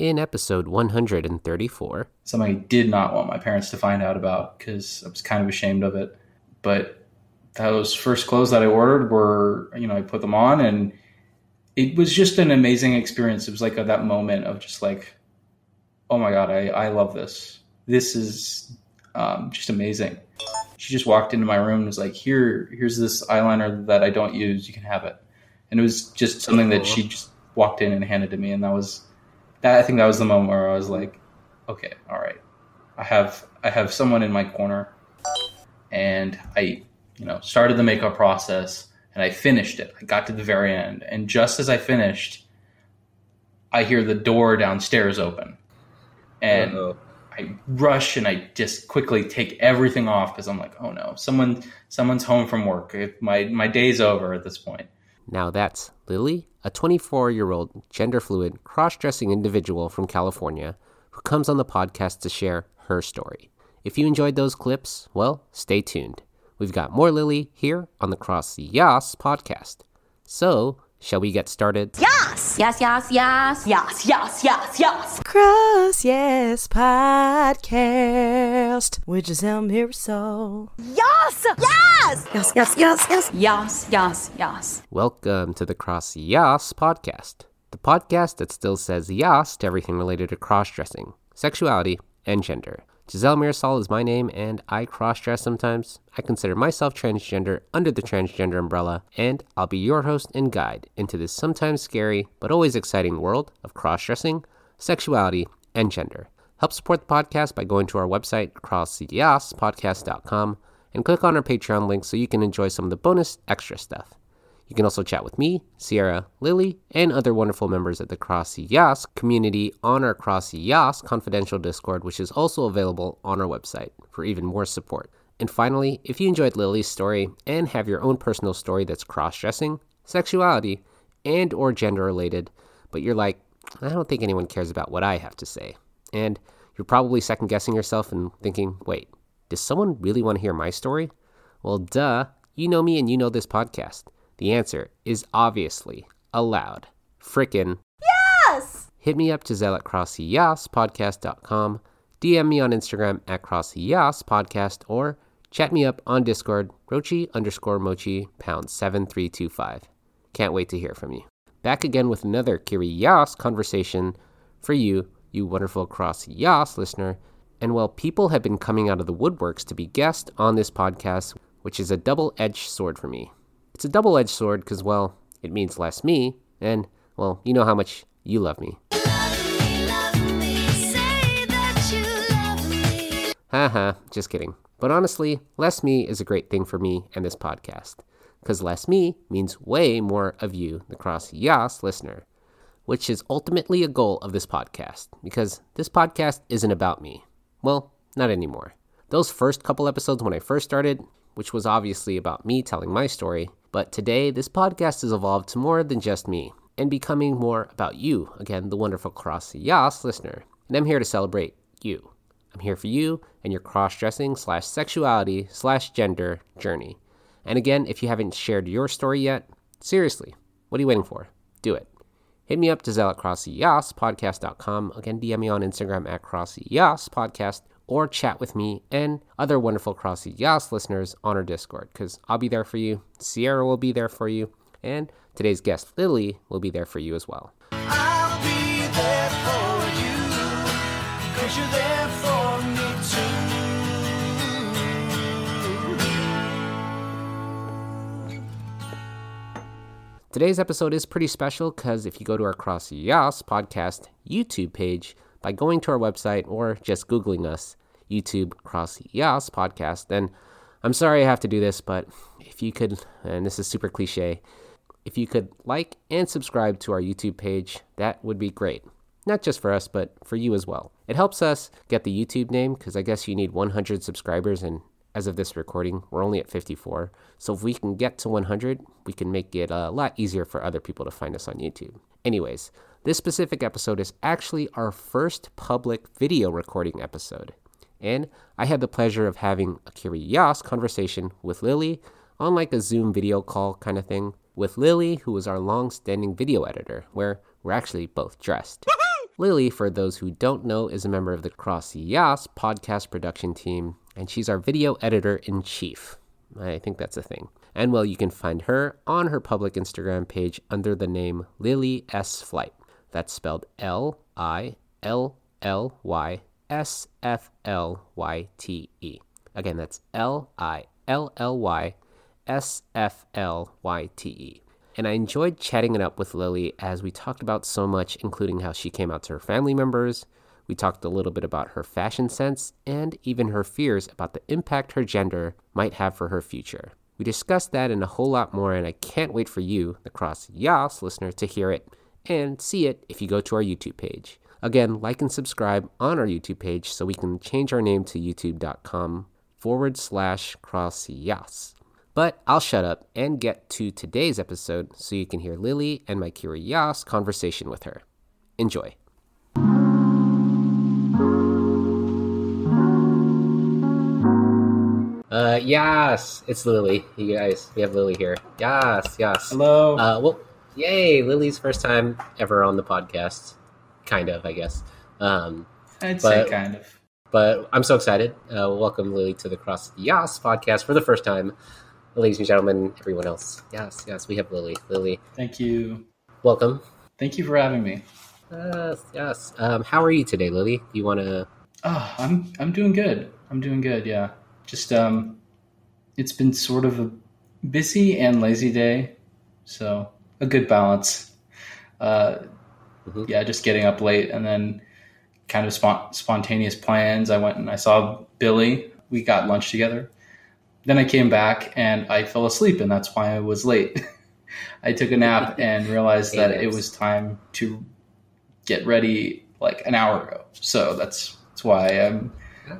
in episode 134. Something I did not want my parents to find out about because I was kind of ashamed of it. But those first clothes that I ordered were, you know, I put them on and it was just an amazing experience. It was like a, that moment of just like, oh my God, I, I love this. This is um, just amazing. She just walked into my room and was like, here, here's this eyeliner that I don't use. You can have it. And it was just something that she just walked in and handed to me. And that was, that I think that was the moment where I was like, okay, all right. I have, I have someone in my corner and I, you know, started the makeup process and I finished it. I got to the very end. And just as I finished, I hear the door downstairs open. And Uh-oh. I rush and I just quickly take everything off because I'm like, oh no, someone someone's home from work. My my day's over at this point. Now that's Lilly, a 24 year old gender fluid, cross dressing individual from California who comes on the podcast to share her story. If you enjoyed those clips, well, stay tuned. We've got more Lilly here on the CrossYAAS podcast. So, shall we get started? Yes! Yes, yes, yes, yes, yes, yes, yes. Cross Yes podcast with Giselle Mirasol. Yes! Yes! Yes, yes, yes, yes. Yes, yes, yes. Welcome to the CrossYAAS podcast, the podcast that still says yes to everything related to cross dressing, sexuality, and gender. Giselle Mirasol is my name, and I cross dress sometimes. I consider myself transgender under the transgender umbrella, and I'll be your host and guide into this sometimes scary but always exciting world of cross dressing, sexuality, and gender. Help support the podcast by going to our website, crosspodcast.com, and click on our Patreon link so you can enjoy some of the bonus extra stuff. You can also chat with me, Sierra, Lilly, and other wonderful members at the CrossYAAS community on our CrossYAAS confidential Discord, which is also available on our website for even more support. And finally, if you enjoyed Lilly's story and have your own personal story that's cross-dressing, sexuality, and or gender related, but you're like, I don't think anyone cares about what I have to say. And you're probably second guessing yourself and thinking, wait, does someone really want to hear my story? Well, duh, you know me and you know this podcast. The answer is obviously aloud. Frickin' yes! Hit me up, Giselle at crossyaaspodcast.com, DM me on Instagram at crossyaaspodcast, or chat me up on Discord, rochi underscore mochi pound 7325. Can't wait to hear from you. Back again with another Curi-YAAS conversation for you, you wonderful CrossYAAS listener. And while people have been coming out of the woodworks to be guests on this podcast, which is a double edged sword for me. It's a double edged sword because, well, it means less me, and, well, you know how much you love me. Haha, just kidding. But honestly, less me is a great thing for me and this podcast. Because less me means way more of you, the CrossYAAS listener, which is ultimately a goal of this podcast. Because this podcast isn't about me. Well, not anymore. Those first couple episodes when I first started, which was obviously about me telling my story, but today, this podcast has evolved to more than just me and becoming more about you, again, the wonderful CrossYAAS listener. And I'm here to celebrate you. I'm here for you and your cross dressing slash sexuality slash gender journey. And again, if you haven't shared your story yet, seriously, what are you waiting for? Do it. Hit me up to at podcast.com. Again, DM me on Instagram at podcast or chat with me and other wonderful CrossYAAS listeners on our Discord because I'll be there for you. Sierra will be there for you. And today's guest, Lilly, will be there for you as well. Today's episode is pretty special because if you go to our CrossYAAS podcast YouTube page, by going to our website or just Googling us, YouTube Cross Yas podcast, then I'm sorry I have to do this, but if you could, and this is super cliche, if you could like and subscribe to our YouTube page, that would be great. Not just for us, but for you as well. It helps us get the YouTube name because I guess you need 100 subscribers, and as of this recording, we're only at 54. So if we can get to 100, we can make it a lot easier for other people to find us on YouTube. Anyways, this specific episode is actually our first public video recording episode. And I had the pleasure of having a curious conversation with Lilly on like a Zoom video call kind of thing with Lilly, who was our long standing video editor, where we're actually both dressed. Lilly, for those who don't know, is a member of the CrossYAAS podcast production team, and she's our video editor in chief. I think that's a thing. And well, you can find her on her public Instagram page under the name Lilly S Flyte. That's spelled L I L L Y S F L Y T E. Again, that's L I L L Y S F L Y T E. And I enjoyed chatting it up with Lilly as we talked about so much, including how she came out to her family members. We talked a little bit about her fashion sense and even her fears about the impact her gender might have for her future. We discussed that and a whole lot more, and I can't wait for you, the CrossYAAS listener, to hear it and see it if you go to our YouTube page. Again, like and subscribe on our YouTube page so we can change our name to youtube.com forward slash cross yas. But I'll shut up and get to today's episode so you can hear Lilly and my Yas conversation with her. Enjoy. Uh, yes, it's Lilly. You guys, we have Lilly here. Yes, yes. Hello. Uh, well, yay, Lilly's first time ever on the podcast. Kind of, I guess. Um, I'd but- say kind of. but I'm so excited. Uh, welcome, Lilly, to the Cross the Yas podcast for the first time. Ladies and gentlemen, everyone else. Yes, yes, we have Lilly. Lilly, Thank you. welcome. Thank you for having me. Yes, yes. Um, how are you today, Lilly? You want to? Oh, I'm I'm doing good. I'm doing good. Yeah. Just um, it's been sort of a busy and lazy day, so a good balance. Uh, Mhm. yeah, just getting up late and then kind of spont- spontaneous plans. I went and I saw Billy. We got lunch together. Then I came back and I fell asleep, and that's why I was late. I took a nap and realized that it was time to get ready like an hour ago. So that's that's why I'm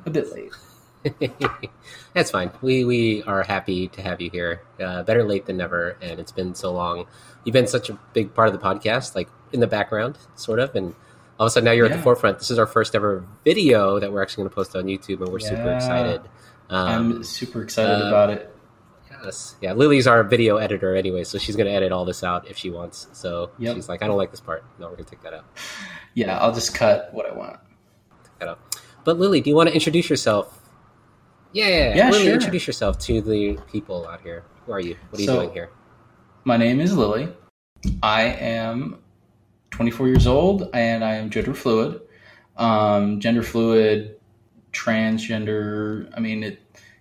a bit late. That's fine. We we are happy to have you here. Uh, better late than never, and it's been so long. You've been such a big part of the podcast, like in the background, sort of, and all of a sudden now you're at the forefront. This is our first ever video that we're actually going to post on YouTube, and we're super excited. Um, I'm super excited uh, about it. Yes. Yeah, Lilly's our video editor anyway, so she's going to edit all this out if she wants. So Yep. she's like, I don't like this part. No, we're going to take that out. Yeah, I'll just cut what I want. Take that out. But Lilly, do you want to introduce yourself? Yeah, Yeah, Lilly, sure. introduce yourself to the people out here. Who are you? What are you So- doing here? My name is Lilly. I am 24 years old and I am gender fluid. Um, gender fluid, transgender, I mean, it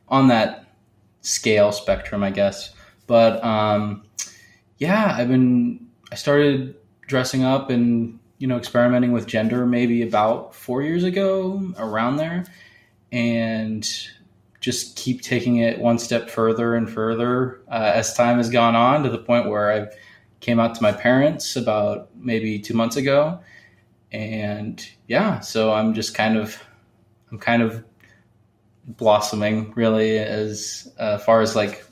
on that scale spectrum, I guess. But um, yeah, I've been, I started dressing up and, you know, experimenting with gender maybe about four years ago, around there. And just keep taking it one step further and further uh, as time has gone on to the point where I came out to my parents about maybe two months ago, and yeah, so I'm just kind of I'm kind of blossoming really as uh, far as like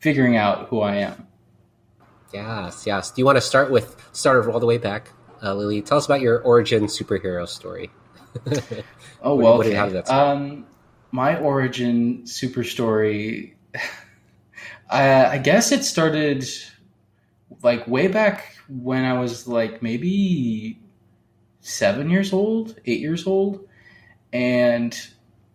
figuring out who I am. Yes, yes. Do you want to start with start of all the way back, uh, Lilly? Tell us about your origin superhero story. Oh well, what- okay. how did that start? um, my origin super story. I, I guess it started like way back when I was like maybe seven years old, eight years old, and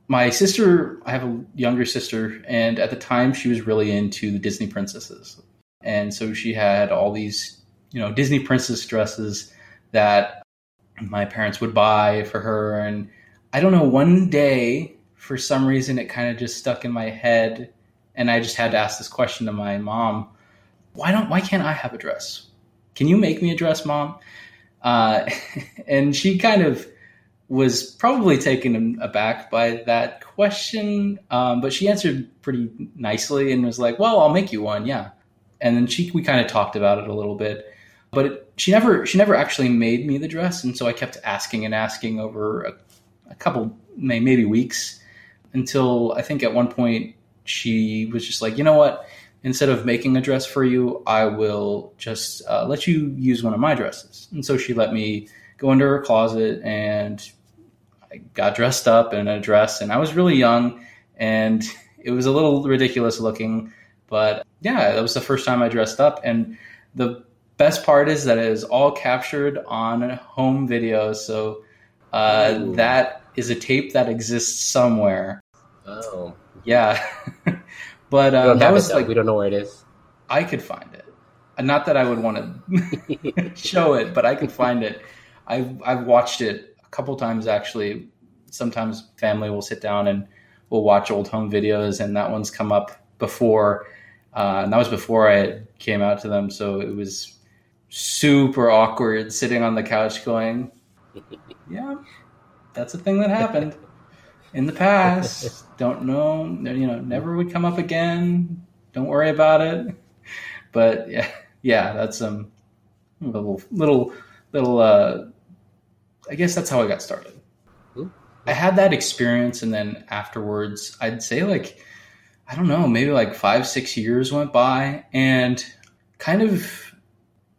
my sister. I have a younger sister, and at the time she was really into the Disney princesses, and so she had all these you know Disney princess dresses that my parents would buy for her and I don't know, one day, for some reason, it kind of just stuck in my head. And I just had to ask this question to my mom Why don't, why can't I have a dress? Can you make me a dress, mom? Uh, and she kind of was probably taken aback by that question. Um, but she answered pretty nicely and was like, Well, I'll make you one. Yeah. And then she, we kind of talked about it a little bit but it, she never she never actually made me the dress and so i kept asking and asking over a, a couple may, maybe weeks until i think at one point she was just like you know what? Instead of making a dress for you i will just uh, let you use one of my dresses. And so she let me go into her closet and i got dressed up in a dress and i was really young and it was a little ridiculous looking but yeah that was the first time i dressed up. And the best part is that it is all captured on home video. So uh, that is a tape that exists somewhere. Oh, Yeah, but uh, that was it, like we don't know where it is. I could find it. Not that I would want to show it, but I could find it. I've I've watched it a couple times actually. Sometimes family will sit down and we'll watch old home videos, and that one's come up before. Uh, and that was before I came out to them, so it was super awkward sitting on the couch going, "Yeah, that's a thing that happened in the past. Don't know, you know, never would come up again. Don't worry about it." But yeah, yeah, that's um little little little. Uh, I guess that's how I got started. I had that experience, and then afterwards, I'd say like I don't know, maybe like five six years went by, and kind of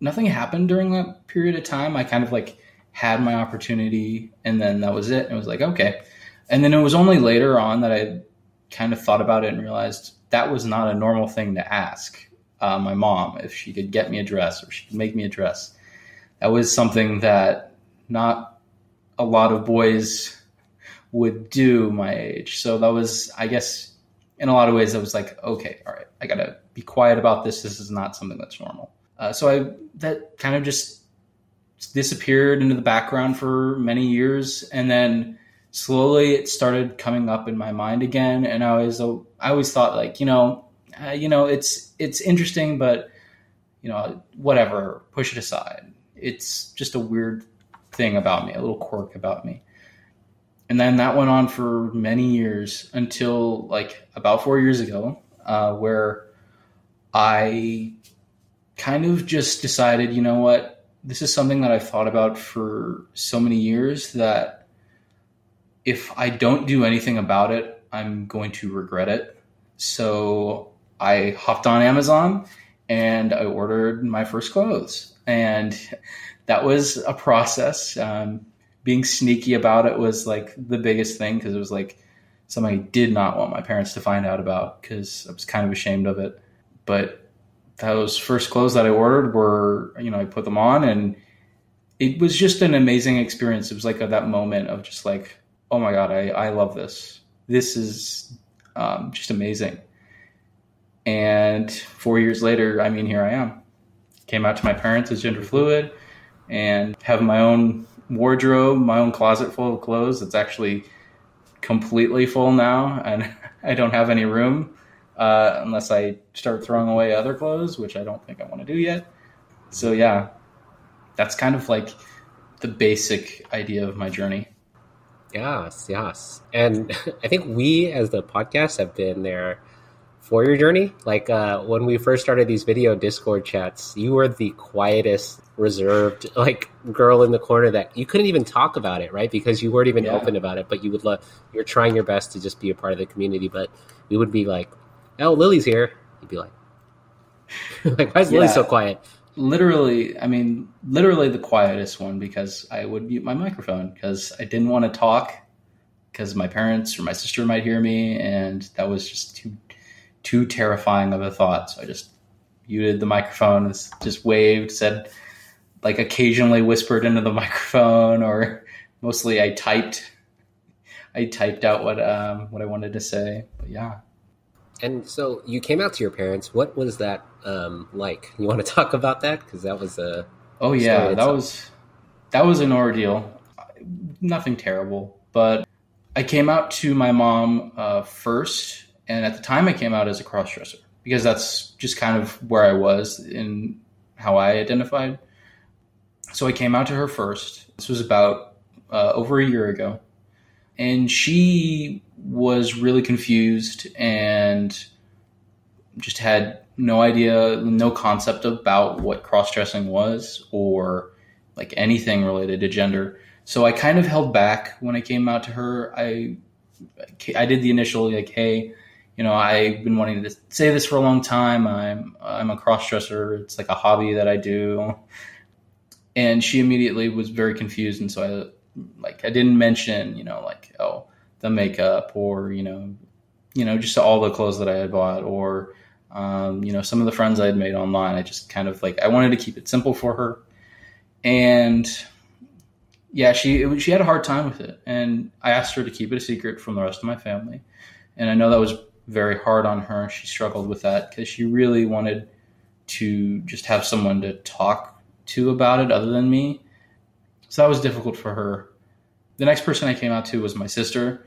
nothing happened during that period of time. I kind of like had my opportunity, and then that was it. And it was like okay, and then it was only later on that I kind of thought about it and realized that was not a normal thing to ask uh, my mom if she could get me a dress or she could make me a dress. That was something that not a lot of boys would do my age. So that was, I guess, in a lot of ways, I was like, okay, all right, I gotta be quiet about this. This is not something that's normal. Uh, so I that kind of just disappeared into the background for many years, and then slowly it started coming up in my mind again. And I was, I always thought like, you know, uh, you know, it's it's interesting, but you know, whatever, push it aside. It's just a weird thing about me, a little quirk about me. And then that went on for many years until like about four years ago, uh, where I kind of just decided, you know what, this is something that I've thought about for so many years that if I don't do anything about it, I'm going to regret it. So I hopped on Amazon and I ordered my first clothes. And that was a process. Um, being sneaky about it was like the biggest thing because it was like something I did not want my parents to find out about because I was kind of ashamed of it. But those first clothes that I ordered were, you know, I put them on and it was just an amazing experience. It was like a, that moment of just like, oh my God, I, I love this. This is um, just amazing. And four years later, I mean, here I am. Came out to my parents as gender fluid and have my own wardrobe, my own closet full of clothes. It's actually completely full now, and I don't have any room uh, unless I start throwing away other clothes, which I don't think I want to do yet. So, yeah, that's kind of like the basic idea of my journey. Yes, yes. And I think we, as the podcast, have been there for your journey. Like uh, when we first started these video Discord chats, you were the quietest, reserved, like girl in the corner that you couldn't even talk about it, right? Because you weren't even Yeah. open about it. But you would love. You're trying your best to just be a part of the community. But we would be like, "Oh, Lilly's here." You'd be like, "Like, why is Lilly so quiet?" literally i mean literally the quietest one because i would mute my microphone because i didn't want to talk because my parents or my sister might hear me and that was just too too terrifying of a thought so i just muted the microphone just waved said like occasionally whispered into the microphone or mostly i typed i typed out what um what i wanted to say but yeah And so you came out to your parents. What was that um, like? You want to talk about that because that was a Oh yeah, that itself. was that was an ordeal. Nothing terrible, but I came out to my mom uh, first, and at the time I came out as a crossdresser because that's just kind of where I was in how I identified. So I came out to her first. This was about uh, over a year ago, and she was really confused and just had no idea, no concept about what cross dressing was or like anything related to gender. So I kind of held back when I came out to her. I I did the initial like, hey, you know, I've been wanting to say this for a long time. I'm I'm a cross dresser. It's like a hobby that I do. And she immediately was very confused, and so I like I didn't mention, you know, like oh the makeup or you know, you know, just all the clothes that I had bought or Um, you know, some of the friends I had made online, I just kind of like I wanted to keep it simple for her, and yeah, she it, she had a hard time with it, and I asked her to keep it a secret from the rest of my family, and I know that was very hard on her. She struggled with that because she really wanted to just have someone to talk to about it other than me. So that was difficult for her. The next person I came out to was my sister.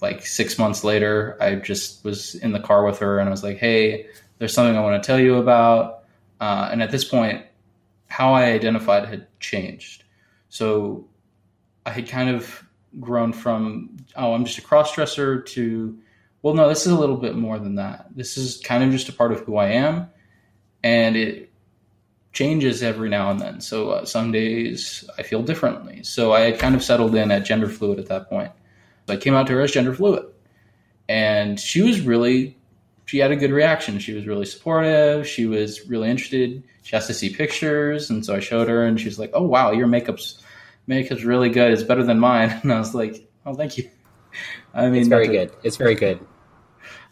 Like six months later, I just was in the car with her and I was like, hey, there's something I want to tell you about. Uh, and at this point, how I identified had changed. So I had kind of grown from, oh, I'm just a cross dresser to, well, no, this is a little bit more than that. This is kind of just a part of who I am and it changes every now and then. So uh, some days I feel differently. So I had kind of settled in at gender fluid at that point. So I came out to her as gender fluid, and she was really she had a good reaction. She was really supportive. She was really interested. She asked to see pictures, and so I showed her, and she was like, "Oh wow, your makeup's makeup's really good. It's better than mine." And I was like, "Oh, thank you." I mean, It's very to- good. It's very good.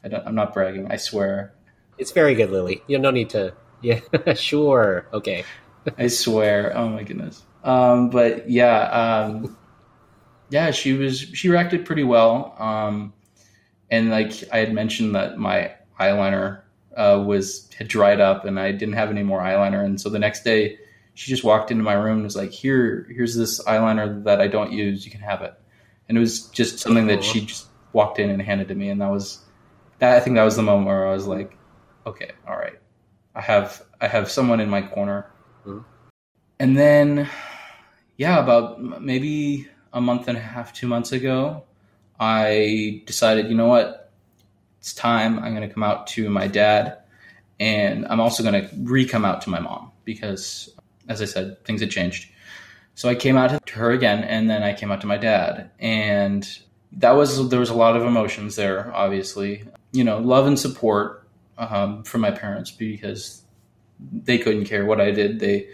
I don't, I'm not bragging. I swear. It's very good, Lilly. You have no need to. Yeah, sure. Okay. I swear. Oh my goodness. Um, but yeah, um, yeah, she was she reacted pretty well. Um, and like I had mentioned that my eyeliner uh, was had dried up and I didn't have any more eyeliner, and so the next day she just walked into my room and was like, "Here, here's this eyeliner that I don't use. You can have it." And it was just something that she just walked in and handed to me, and that was that. I think that was the moment where I was like, "Okay, all right, I have I have someone in my corner." And then, yeah, about maybe a month and a half, two months ago, I decided, you know what, it's time. I'm going to come out to my dad, and I'm also going to re-come out to my mom because, as I said, things had changed. So I came out to her again, and then I came out to my dad, and that was there was a lot of emotions there. Obviously, you know, love and support um, from my parents because they couldn't care what I did. They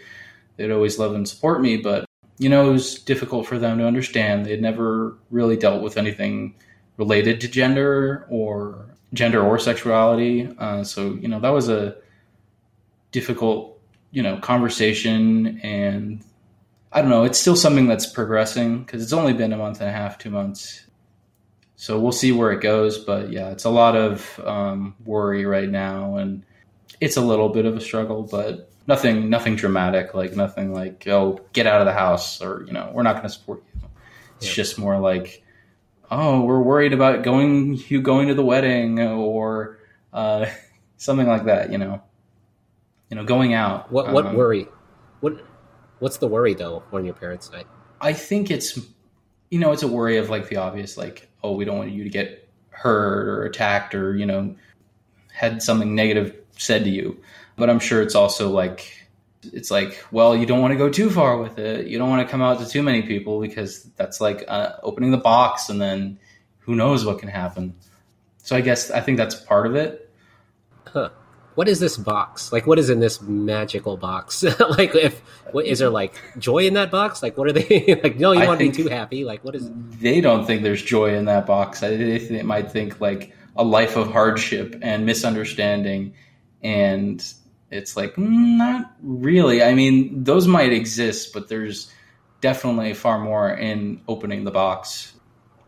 they'd always love and support me, but you know, it was difficult for them to understand. They'd never really dealt with anything related to gender or gender or sexuality. Uh, so you know, that was a difficult you know conversation, and I don't know. It's still something that's progressing because it's only been a month and a half, two months. So we'll see where it goes, but yeah, it's a lot of um, worry right now, and it's a little bit of a struggle, but nothing nothing dramatic like nothing like oh get out of the house or you know we're not going to support you it's Yeah. just more like oh we're worried about going you going to the wedding or uh, something like that you know you know going out What what Um, worry? What what's the worry though on your parents' side? I think it's you know it's a worry of like the obvious like oh we don't want you to get hurt or attacked or you know had something negative said to you but I'm sure it's also like it's like well you don't want to go too far with it you don't want to come out to too many people because that's like uh, opening the box and then who knows what can happen so I guess I think that's part of it Huh. What is this box? Like, what is in this magical box? like, if what is there like joy in that box? Like, what are they like? No, you I want to be too happy? Like, what is? they don't think there's joy in that box. I, they, they might think like a life of hardship and misunderstanding, and it's like not really. I mean, those might exist, but there's definitely far more in opening the box.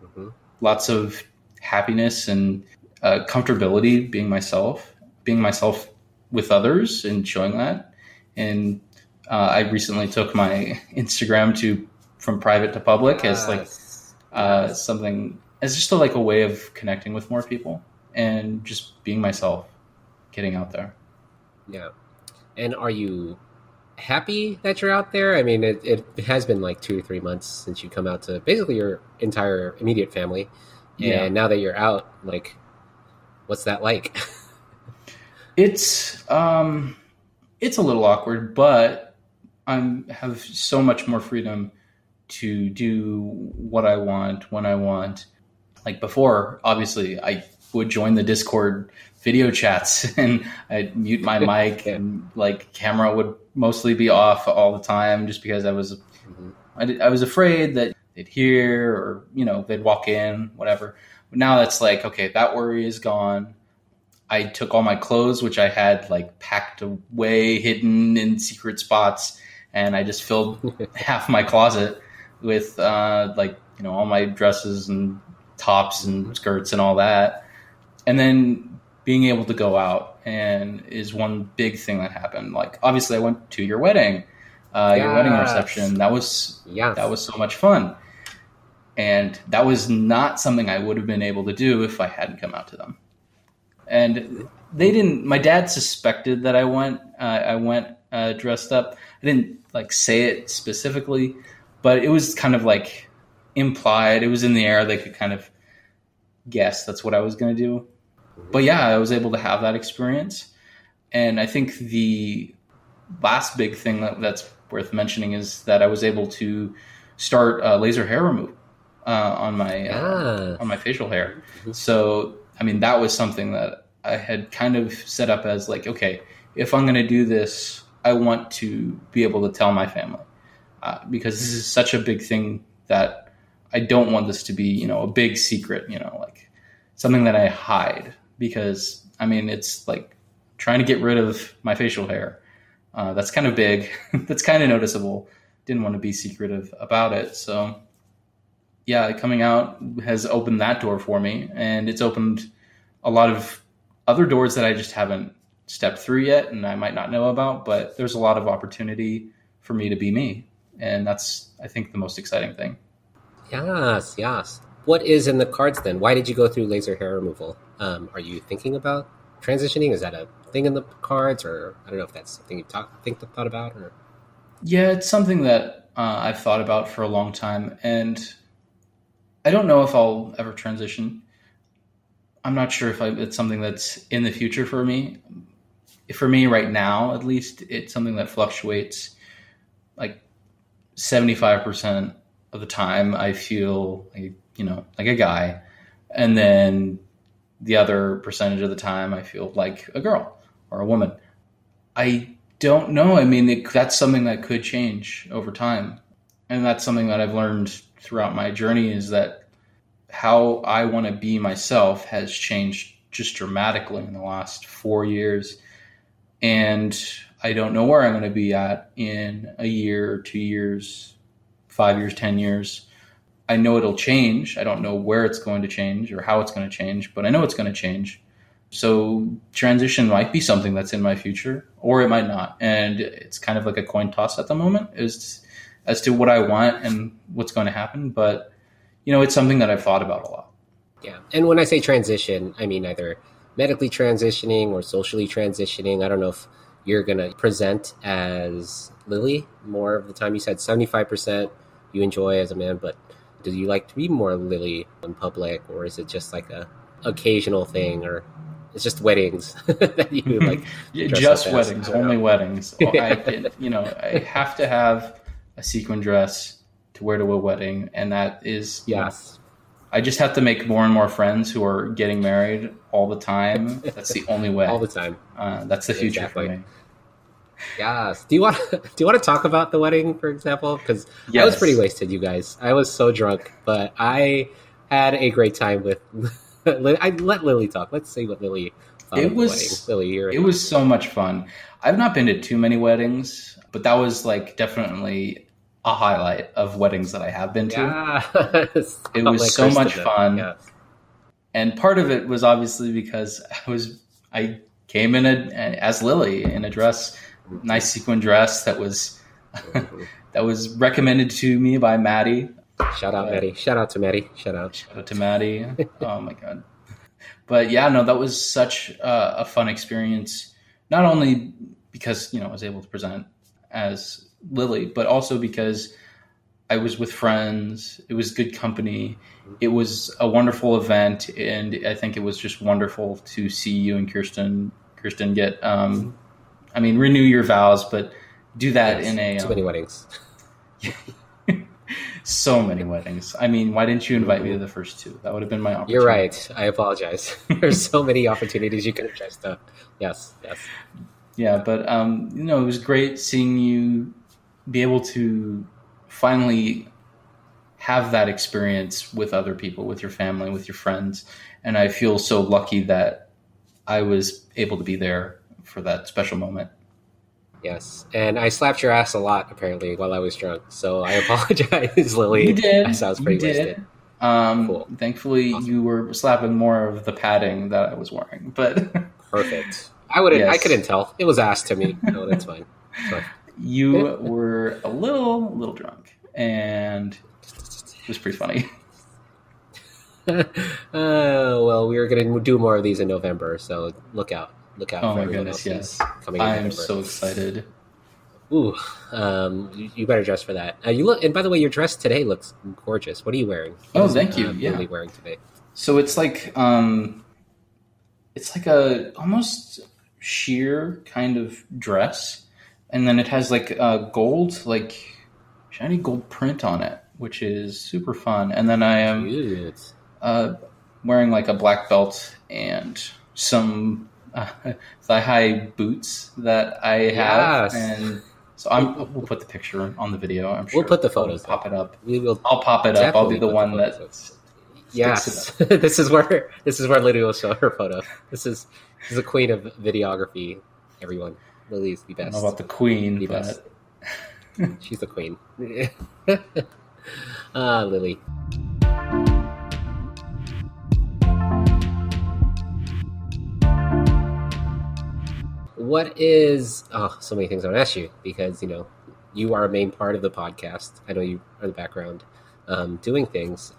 Mhm. Lots of happiness and uh, comfortability being myself, being myself with others, and showing that. And uh, I recently took my Instagram to from private to public as like uh, something as just a, like a way of connecting with more people and just being myself, getting out there. Yeah. And are you happy that you're out there? I mean, it, it has been like two or three months since you come out to basically your entire immediate family. Yeah. And now that you're out, like, what's that like? It's um, it's a little awkward, but I'm have so much more freedom to do what I want when I want. Like before, obviously, I would join the Discord video chats and I'd mute my mic and like camera would mostly be off all the time just because I was Mhm. I, did, I was afraid that they'd hear or you know they'd walk in whatever but now that's like okay that worry is gone I took all my clothes, which I had like packed away, hidden in secret spots, and I just filled half my closet with uh, like you know all my dresses and tops and skirts and all that. And then being able to go out and is one big thing that happened. Like obviously, I went to your wedding, uh, your wedding reception. That was Yes. that was so much fun. And that was not something I would have been able to do if I hadn't come out to them. And they didn't. My dad suspected that I went. Uh, I went uh, dressed up. I didn't like say it specifically, but it was kind of like implied. It was in the air. They could kind of guess that's what I was going to do. But yeah, I was able to have that experience. And I think the last big thing that, that's worth mentioning is that I was able to start uh, laser hair removal uh, on my uh, Ah. on my facial hair. So I mean that was something that I had kind of set up as like, okay, if I'm going to do this, I want to be able to tell my family uh, because this is such a big thing that I don't want this to be, you know, a big secret, you know, like something that I hide because I mean it's like trying to get rid of my facial hair. Uh, that's kind of big. that's kind of noticeable. Didn't want to be secretive about it. So, yeah, coming out has opened that door for me, and it's opened a lot of other doors that I just haven't stepped through yet, and I might not know about. But there's a lot of opportunity for me to be me, and that's I think the most exciting thing. Yes, yes. What is in the cards then? Why did you go through laser hair removal? Um, are you thinking about transitioning? Is that a thing in the cards, or I don't know if that's something you talk think thought about, or Yeah, it's something that uh, I've thought about for a long time, and I don't know if I'll ever transition. I'm not sure if I, it's something that's in the future for me. For me, right now, at least, it's something that fluctuates. Like seventy-five percent of the time, I feel like you know, like a guy, and then the other percentage of the time, I feel like a girl or a woman. I don't know. I mean, it, that's something that could change over time, and that's something that I've learned throughout my journey is that how I want to be myself has changed just dramatically in the last four years, and I don't know where I'm going to be at in a year, two years, five years, ten years. I know it'll change. I don't know where it's going to change or how it's going to change, but I know it's going to change. So transition might be something that's in my future, or it might not, and it's kind of like a coin toss at the moment as as to what I want and what's going to happen. But you know, it's something that I've thought about a lot. yeah. And when I say transition, I mean either medically transitioning or socially transitioning. I don't know if you're gonna present as Lilly more of the time. You said seventy five percent you enjoy as a man, but do you like to be more Lilly in public, or is it just like a occasional thing, or it's just weddings that you like? Just weddings, only know. weddings. I you know, I have to have a sequin dress to wear to a wedding, and that is Yes. I just have to make more and more friends who are getting married all the time. That's the only way. all the time. uh, that's the future Exactly. for me. Yes. Do you want do you want to talk about the wedding, for example? Because I was pretty wasted, you guys. I was so drunk, but I had a great time with. I let Lilly talk. Let's see what Lilly thought It was- Lilly, It was so much fun. I've not been to too many weddings, but that was like definitely a highlight of weddings that I have been to. Yes. It was Like so much fun. Yes. and part of it was obviously because I was I came in a, as Lilly in a dress, nice sequin dress that was that was recommended to me by Maddie. Shout out, Maddie. Shout out to Maddie. Shout out. Shout out to Maddie. oh my god! But yeah, no, that was such uh, a fun experience. Not only because you know I was able to present as Lilly, but also because I was with friends. It was good company. It was a wonderful event, and I think it was just wonderful to see you and Kirsten. Kirsten get, um, I mean, renew your vows, but do that Yes. in a Too um, many weddings. so many weddings. I mean, why didn't you invite me to the first two? That would have been my opportunity. You're right. I apologize. There's so many opportunities you could have dressed up. Yes. Yes. yeah but um you know it was great seeing you be able to finally have that experience with other people with your family with your friends and i feel so lucky that I was able to be there for that special moment. Yes, and I slapped your ass a lot apparently while I was drunk, so I apologize, Lilly. You did. I sounds You pretty did. wasted. Um, Cool. Thankfully, Awesome. you were slapping more of the padding that I was wearing, but Perfect. I wouldn't. I couldn't tell. It was ass to me. No, that's fine. It's fine. you were a little, little drunk, and it was pretty funny. uh, well, we are going to do more of these in November, so look out. Look out Oh for my goodness, yes. coming I am so excited. Ooh, um, you, you better dress for that. Uh, you look, and by the way, your dress today looks gorgeous. What are you wearing? What Oh, thank you, um, yeah. Lilly wearing today. So it's like um it's like a almost sheer kind of dress and then it has like a gold like shiny gold print on it which is super fun and then I am uh, wearing like a black belt and some uh, thigh high boots that I have Yes. and so I'm we'll put the picture on the video I'm sure We'll put the photos pop it up We will I'll pop it up I'll be the one the that Yes, this is where this is where Lilly will show her photo. This is this is a queen of videography. Everyone, Lilly is the best. about the queen The but best. She's the queen. Ah, Lilly. What is oh so many things I want to ask you because you know you are a main part of the podcast. I know you are the background um, doing things,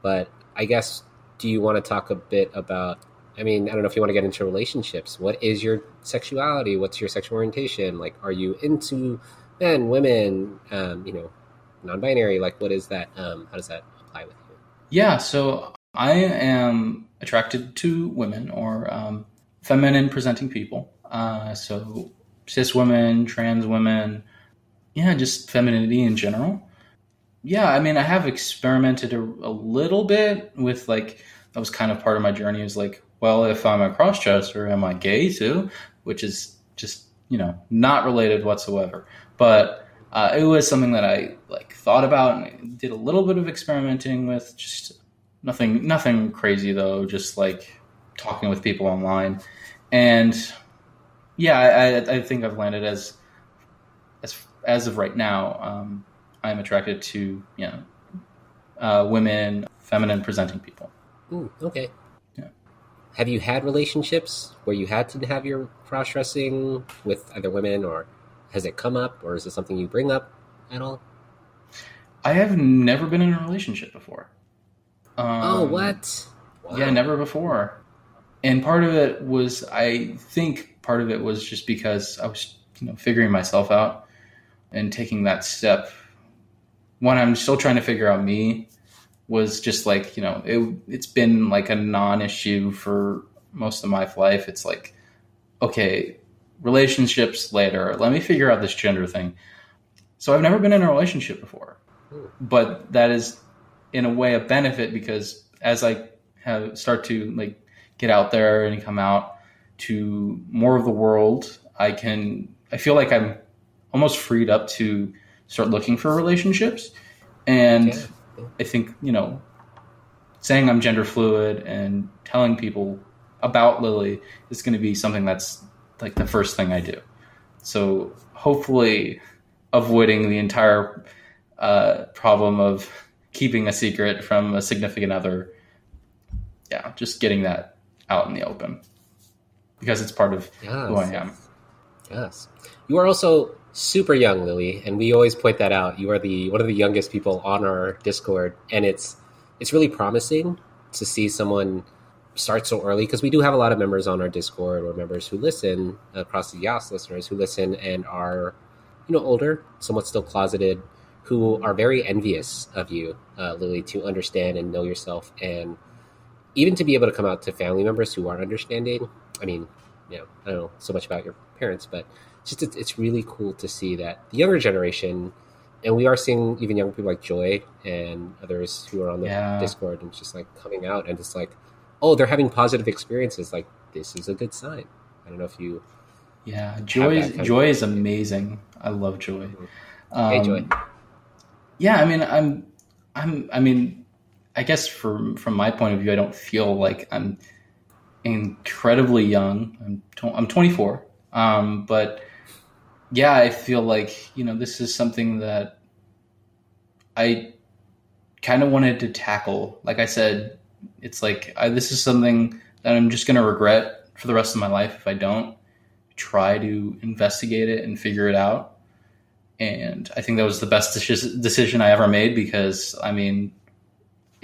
but I guess do you want to talk a bit about? I mean, I don't know if you want to get into relationships. What is your sexuality? What's your sexual orientation? Like, are you into men, women? Um, you know, non-binary. Like, what is that? Um, how does that apply with you? Yeah, so I am attracted to women or um, feminine presenting people. Uh, so cis women, trans women, yeah, just femininity in general. Yeah, I mean, I have experimented a, a little bit with like that was kind of part of my journey. Is like, well, if I'm a crossdresser, am I gay too? Which is just you know not related whatsoever. But uh, it was something that I like thought about and did a little bit of experimenting with. Just nothing, nothing crazy though. Just like talking with people online, and yeah, I, I, I think I've landed as as as of right now. Um, I'm attracted to you know uh, women, feminine presenting people. Ooh, okay. Yeah. Have you had relationships where you had to have your cross dressing with other women, or has it come up, or is it something you bring up at all? I have never been in a relationship before. Um, oh, what? Wow. Yeah, never before. And part of it was, I think part of it was just because I was, you know, figuring myself out and taking that step. When I'm still trying to figure out me, was just like, you know, it, it's been like a non-issue for most of my life. It's like, okay, relationships later. Let me figure out this gender thing. So I've never been in a relationship before, but that is in a way a benefit because as I have start to like get out there and come out to more of the world, I can I feel like I'm almost freed up to start looking for relationships. And Yeah. I think, you know, saying I'm gender fluid and telling people about Lilly is going to be something that's like the first thing I do. So hopefully avoiding the entire uh, problem of keeping a secret from a significant other. Yeah, just getting that out in the open because it's part of Yes, who I am. yes. You are also super young, Lilly, and we always point that out. You are the one of the youngest people on our Discord, and it's it's really promising to see someone start so early because we do have a lot of members on our Discord or members who listen across the Yas listeners who listen and are you know older, somewhat still closeted, who are very envious of you, uh, Lilly, to understand and know yourself and even to be able to come out to family members who are understanding. I mean, you know, I don't know so much about your parents, but it's just it's, it's really cool to see that the younger generation, and we are seeing even younger people like Joy and others who are on the Yeah. Discord and just like coming out and just like, oh, they're having positive experiences. Like this is a good sign. I don't know if you. Yeah, Joy. that Joy is amazing. I love Joy. Hey, Um, Joy. Yeah, I mean, I'm, I'm, I mean, I guess from from my point of view, I don't feel like I'm incredibly young. I'm I'm 24, um, but yeah, I feel like you know this is something that I kind of wanted to tackle. Like I said, it's like I, this is something that I'm just going to regret for the rest of my life if I don't try to investigate it and figure it out. And I think that was the best decision I ever made because I mean,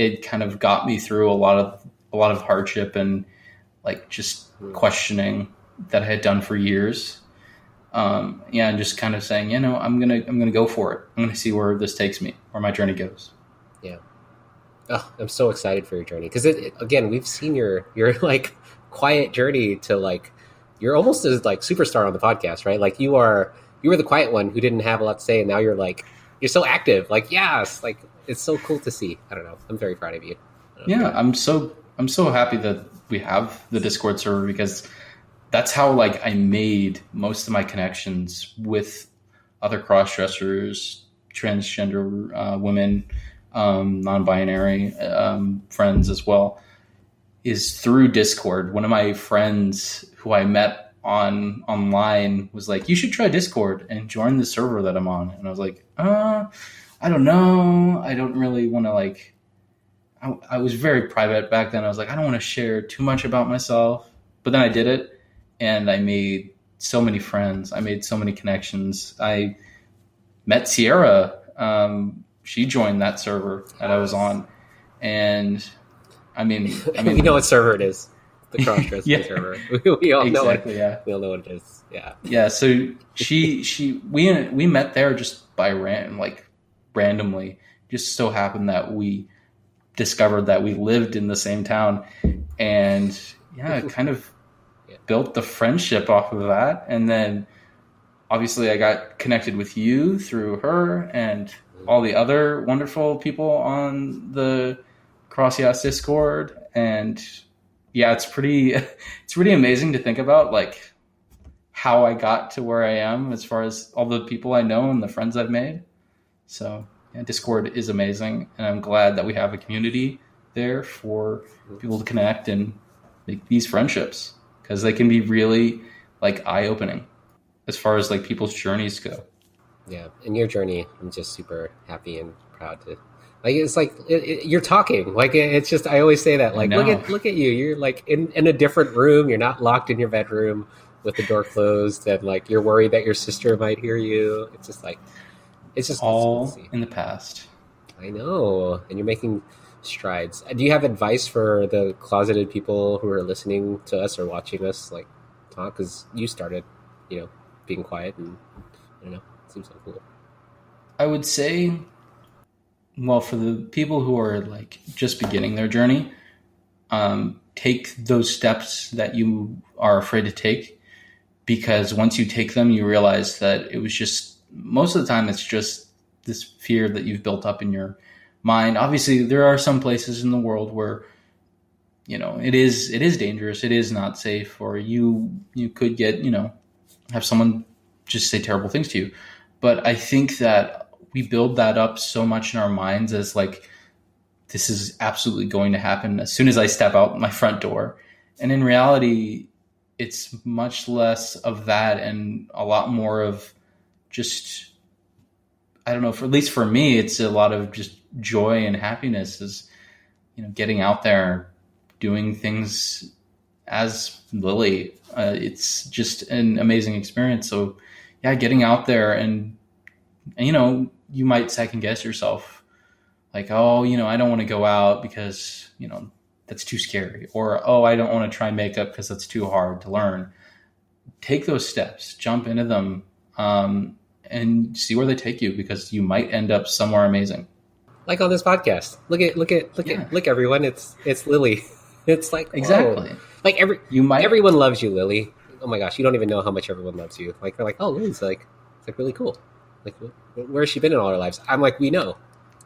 it kind of got me through a lot of a lot of hardship and like just questioning that I had done for years. Um, yeah, and just kind of saying, you know, I'm gonna I'm gonna go for it. I'm gonna see where this takes me, where my journey goes. Yeah. Oh, I'm so excited for your journey because it, it- again, we've seen your your like quiet journey to like you're almost as like superstar on the podcast, right? Like you are you were the quiet one who didn't have a lot to say, and now you're like you're so active. Like yes, like it's so cool to see. I don't know. I'm very proud of you. Yeah, I'm so I'm so happy that we have the Discord server because that's how like I made most of my connections with other cross dressers, transgender uh, women, um, non-binary um, friends as well. Is through Discord. One of my friends who I met on online was like, "You should try Discord and join the server that I'm on." And I was like, "Uh, I don't know. I don't really want to like." I, I was very private back then. I was like, I don't want to share too much about myself. But then I did it, and I made so many friends. I made so many connections. I met Sierra. Um, she joined that server that I was on, and I mean, I mean, we know what server it is. The cross Yeah. server. We, we all know it. yeah. We all know what it is. Yeah. yeah so she she we we met there just by random like randomly just so happened that we discovered that we lived in the same town and yeah kind of Yeah. built the friendship off of that and then obviously i got connected with you through her and all the other wonderful people on the CrossYAAS discord and yeah it's pretty it's pretty amazing to think about like how I got to where I am as far as all the people I know and the friends I've made. So yeah, Discord is amazing, and I'm glad that we have a community there for people to connect and make these friendships because they can be really like eye opening as far as like people's journeys go. Yeah, in your journey, I'm just super happy and proud to. Like it's like it, it, you're talking. Like it, it's just I always say that. Like look at look at you. You're like in in a different room. You're not locked in your bedroom with the door closed, and like you're worried that your sister might hear you. It's just like it's just All it's cool to see. in the past. I know, and you're making strides. Do you have advice for the closeted people who are listening to us or watching us like talk? Because you started, you know, being quiet, and I don't know, it seems so cool. I would say, well, for the people who are like just beginning their journey, um, take those steps that you are afraid to take because once you take them, you realize that it was just most of the time it's just this fear that you've built up in your mind. Obviously, there are some places in the world where you know it is it is dangerous, it is not safe, or you you could get you know have someone just say terrible things to you. But I think that we build that up so much in our minds as like this is absolutely going to happen as soon as I step out my front door. And in reality, it's much less of that and a lot more of just I don't know, for at least for me, it's a lot of just joy and happiness is you know getting out there, doing things as Lilly. Uh, it's just an amazing experience. So yeah, getting out there and, and you know you might second guess yourself, like oh you know I don't want to go out because you know that's too scary, or oh I don't want to try makeup because that's too hard to learn. Take those steps, jump into them, um, and see where they take you because you might end up somewhere amazing. Like on this podcast, look at look at look Yeah. at look everyone. It's it's Lilly. It's like whoa. Exactly. Like every You might everyone loves you, Lilly. Oh my gosh, you don't even know how much everyone loves you. Like they're like, oh, Lilly's like, it's like really cool. Like, wh- where has she been in all her lives? I'm like, we know.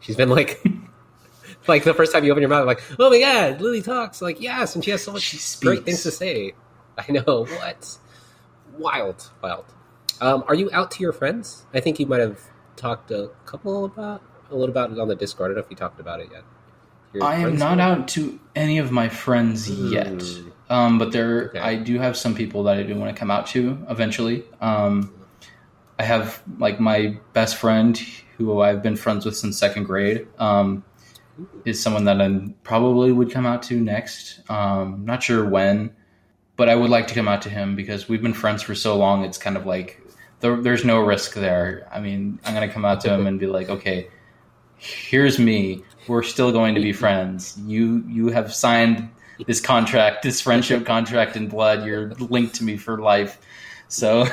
She's been like, like the first time you open your mouth, like, oh my god, Lilly talks. Like, yes, and she has so much great things to say. I know what, wild, wild. Um, are you out to your friends? I think you might have talked a couple about a little about it on the Discord. I don't know if you talked about it yet. Your I am not out to any of my friends yet. Mm. Um, but there, Okay. I do have some people that I do want to come out to eventually. Um, I have like my best friend who I've been friends with since second grade. Um, is someone that I probably would come out to next. Um, not sure when, but I would like to come out to him because we've been friends for so long. It's kind of like there, there's no risk there. I mean, I'm gonna come out to him and be like, okay, here's me. We're still going to be friends. You you have signed this contract, this friendship contract in blood. You're linked to me for life. So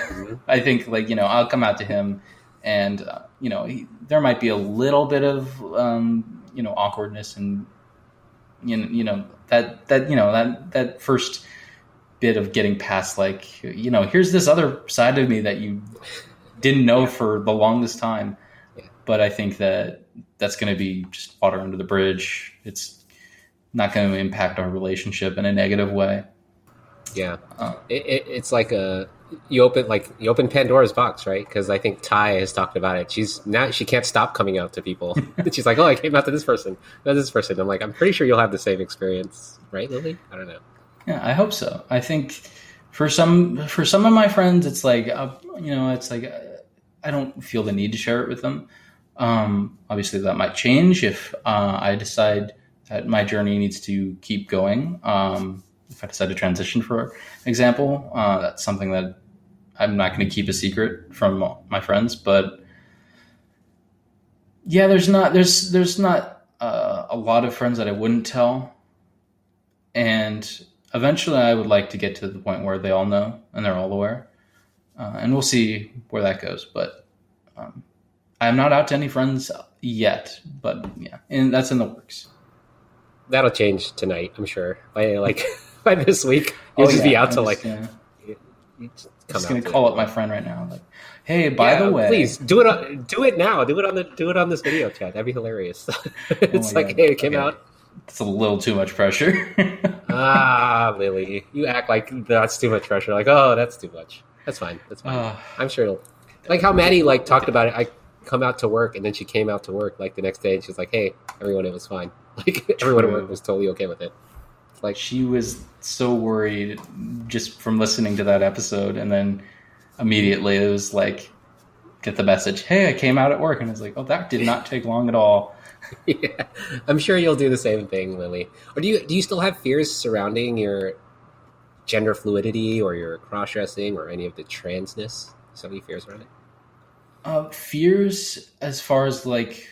I think like you know I'll come out to him, and uh, you know he, there might be a little bit of um, you know awkwardness and you know, you know that that you know that that first bit of getting past like you know here's this other side of me that you didn't know for the longest time Yeah. but i think that that's going to be just water under the bridge it's not going to impact our relationship in a negative way Yeah, Uh. it, it, it's like a you open like you open Pandora's box, right? Because I think Ty has talked about it. She's now she can't stop coming out to people. She's like, oh, I came out to this person, not this person. I'm like, I'm pretty sure you'll have the same experience, right, Lilly? I don't know. Yeah, I hope so. I think for some for some of my friends, it's like uh, you know, it's like uh, I don't feel the need to share it with them. Um, obviously, that might change if uh, I decide that my journey needs to keep going. Um, if I decide to transition, for example, uh, that's something that I'm not going to keep a secret from my friends. But yeah, there's not there's there's not uh, a lot of friends that I wouldn't tell and eventually I would like to get to the point where they all know and they're all aware, uh, and we'll see where that goes. But um, I'm not out to any friends yet, but yeah, and that's in the works. That'll change tonight, I'm sure. By like by this week, you'll just be Oh, out I'm to like just, yeah, you just gonna call up my friend right now, like, hey, by Yeah, the way, please do it. On, do it now. Do it on the do it on this video chat. That'd be hilarious. it's my like, God. hey, it came Okay. out. It's a little too much pressure. Ah, Lilly, you act like that's too much pressure. Like, oh, that's too much. That's fine. That's fine. Uh, I'm sure it'll. Like how Maddie like talked about it. I come out to work, and then she came out to work like the next day, and she's like, "Hey, everyone, it was fine. Like everyone at work was totally okay with it." It's like, she was so worried just from listening to that episode, and then immediately it was like, get the message, hey, I came out at work, and it's like, oh, that did not take long at all. yeah, I'm sure you'll do the same thing, Lilly. Or do you do you still have fears surrounding your gender fluidity or your cross dressing or any of the transness? So many fears around it. Uh, fears as far as like,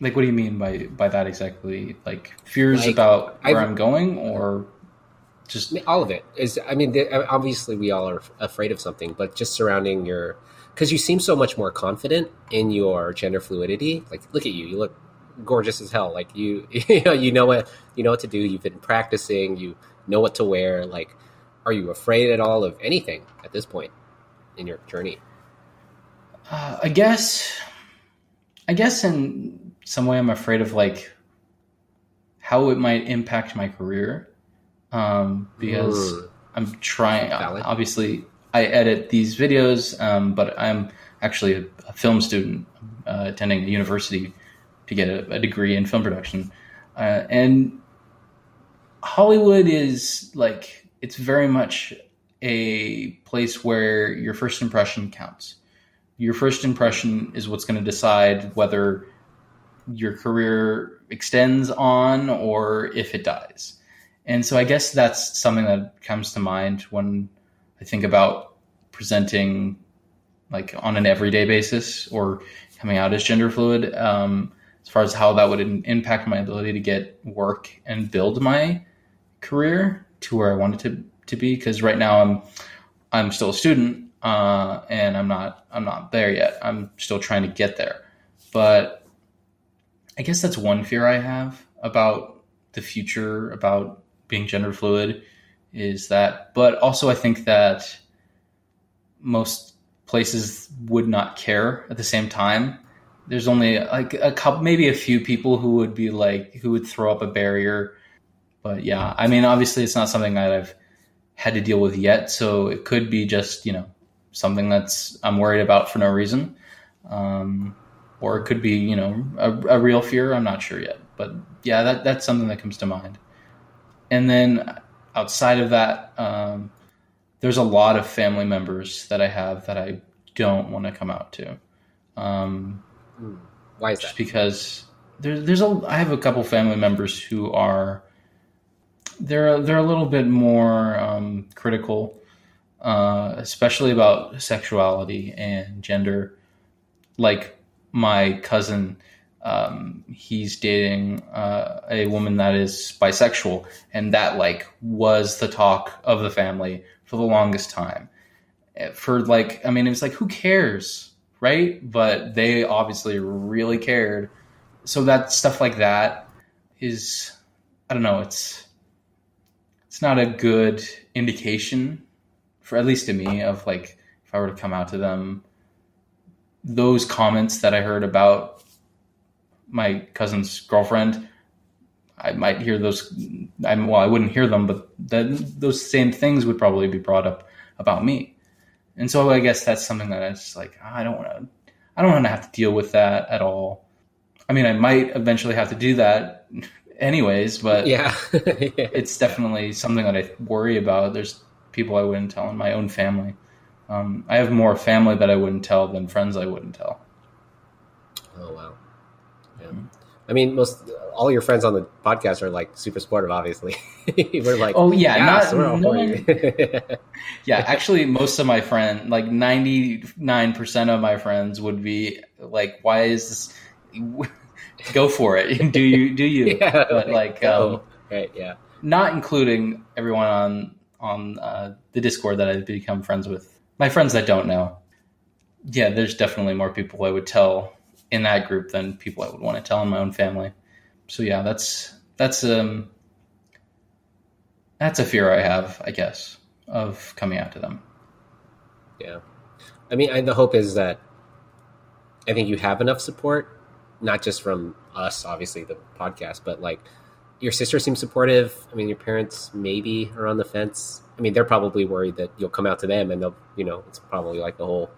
like what do you mean by by that exactly? Like fears Like, about where I've- I'm going, or just I all of it is. I mean, obviously, we all are afraid of something, but just surrounding your, because you seem so much more confident in your gender fluidity. Like, look at you, you look gorgeous as hell. Like you, you know, you know what you know what to do. You've been practicing. You know what to wear. Like, are you afraid at all of anything at this point in your journey? Uh, I guess, I guess in some way I'm afraid of like how it might impact my career, um, because Mm. I'm trying. Valid. Obviously, I edit these videos, um, but I'm actually a, a film student uh, attending a university to get a, a degree in film production, uh, and Hollywood is like it's very much a place where your first impression counts your first impression is what's going to decide whether your career extends on or if it dies. And so I guess that's something that comes to mind when I think about presenting like on an everyday basis or coming out as gender fluid um, as far as how that would in- impact my ability to get work and build my career to where I wanted to, to be. Cause right now I'm, I'm still a student uh, and I'm not I'm not there yet. I'm still trying to get there. But I guess that's one fear I have about the future, about being gender fluid, is that. But also, I think that most places would not care at the same time. There's only like a couple, maybe a few people who would be like who would throw up a barrier. But yeah, I mean, obviously, it's not something that I've had to deal with yet. So it could be just you know something that's I'm worried about for no reason, um, or it could be you know a, a real fear. I'm not sure yet, but yeah, that that's something that comes to mind. and then outside of that, um, there's a lot of family members that I have that I don't want to come out to. Um, Why is just that? because there's there's a I have a couple family members who are they're they're a little bit more um, critical, uh, especially about sexuality and gender. Like my cousin, um, he's dating uh, a woman that is bisexual, and that like was the talk of the family for the longest time. Eh, For like, I mean, it was like, who cares, right? But they obviously really cared. So that stuff like that is, I don't know, it's it's not a good indication for at least to me of like if I were to come out to them those comments that I heard about my cousin's girlfriend, I might hear those. I'm well, I wouldn't hear them, but then those same things would probably be brought up about me. And so I guess that's something that I just like. I don't want to. I don't want to have to deal with that at all. I mean, I might eventually have to do that, anyways. But Yeah. it's definitely something that I worry about. There's people I wouldn't tell in my own family. Um, I have more family that I wouldn't tell than friends I wouldn't tell. Oh wow. Yeah. I mean, most all your friends on the podcast are like super supportive. Obviously, we're like, Oh, yeah, yes, not- no. Yeah, actually, most of my friend, like ninety nine percent of my friends, would be like, "Why is this? Go for it. do you? Do you?" yeah, But like, um, right, yeah, not including everyone on on uh, the Discord that I've become friends with. My friends that don't know. Yeah, there's definitely more people I would tell in that group than people I would want to tell in my own family. So yeah, that's that's um that's a fear I have, I guess, of coming out to them. yeah. I mean, I, the hope is that I think you have enough support, not just from us, obviously the podcast, but like your sister seems supportive. I mean, your parents maybe are on the fence. I mean, they're probably worried that you'll come out to them, and they'll, you know, it's probably like the whole,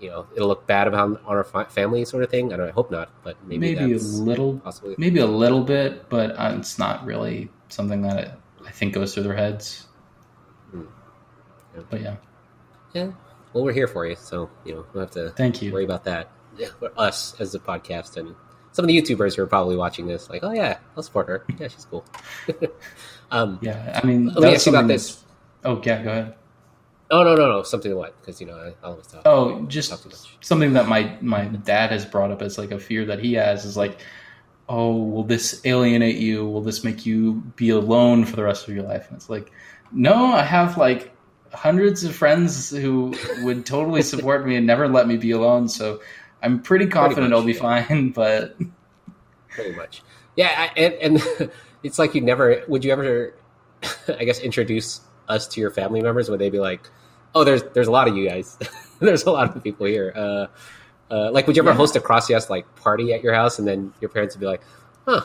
you know, it'll look bad about on our fa- family sort of thing. I don't. I hope not, but maybe, Maybe a little, possibly. maybe a little bit, but uh, it's not really something that I, I think goes through their heads. Hmm. Yeah. But yeah, Yeah. Well, we're here for you, so you know we'll have to thank you. worry about that. Yeah, for us as a podcast and some of the YouTubers who are probably watching this, like, oh yeah, I'll support her. Yeah, she's cool. um, Yeah, I mean, let me ask you about this. Oh yeah, go ahead. Oh no, no, no, something what? Because you know I, I always talk. Oh, just Talk something that my my dad has brought up as like a fear that he has is like, oh, will this alienate you? Will this make you be alone for the rest of your life? And it's like, no, I have like hundreds of friends who would totally support me and never let me be alone. So I'm pretty confident much, I'll be fine. But pretty much. Yeah, I, and, and it's like you never would you ever, I guess, introduce us to your family members? Would they be like, oh, there's there's a lot of you guys. there's a lot of people here. Uh, uh, like, would you ever Yeah. host a CrossYAAS like party at your house, and then your parents would be like, huh?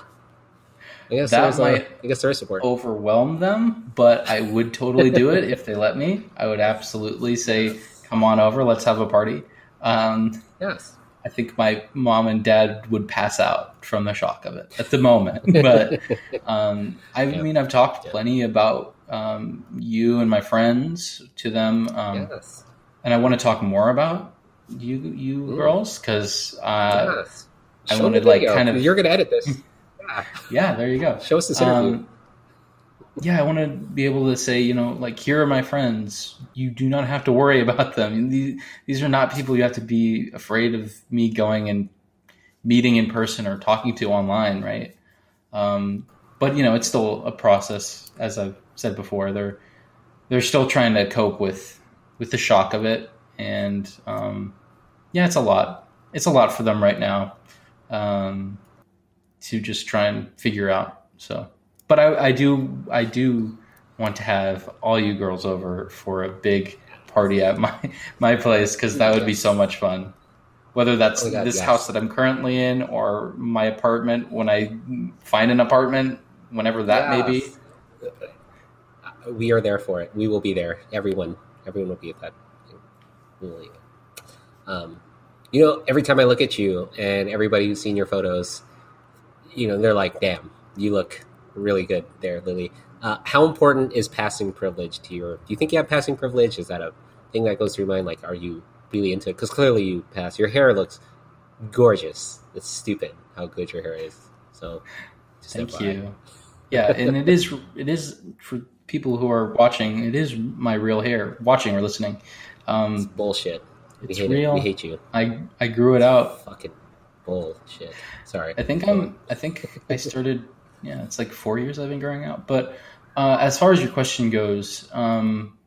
I guess That might- a, I guess there is support. overwhelm them, but I would totally do it if they let me. I would absolutely say, "Come on over, let's have a party." Um, Yes. I think my mom and dad would pass out from the shock of it at the moment. But um, I Yeah. mean, I've talked Yeah. plenty about um, you and my friends to them, um, yes. and I want to talk more about you, you Mm. girls, because uh, yes. I wanted, like, kind of- You're gonna edit this. yeah. yeah, there you go. Show us this interview. Um, yeah, I want to be able to say, you know, like, here are my friends. You do not have to worry about them. These, these are not people you have to be afraid of me going and meeting in person or talking to online, right? Um, but you know, it's still a process, as I've said before. They're they're still trying to cope with with the shock of it, and um, yeah, it's a lot. It's a lot for them right now um, to just try and figure out. So, but I, I do I do want to have all you girls over for a big party at my my place because that would be so much fun. Whether that's Oh God, this yes. house that I'm currently in or my apartment when I find an apartment, whenever that may be. We are there for it. We will be there. Everyone, everyone will be at that. Will- Um, you know, every time I look at you and everybody who's seen your photos, you know, they're like, "Damn, you look really good there, Lilly. Uh, how important is passing privilege to your? Do you think you have passing privilege? Is that a thing that goes through your mind? Like, are you really into it? Because clearly you pass. Your hair looks gorgeous. It's stupid how good your hair is. So, just Thank you. Yeah, and it is it is for people who are watching. It is my real hair, watching or listening. Um, Bullshit. We It's hate real. it. We hate you. I I grew it out. Fucking bullshit. Sorry. I think I'm. I think I started. Yeah, it's like four years I've been growing out. But uh, as far as your question goes, um,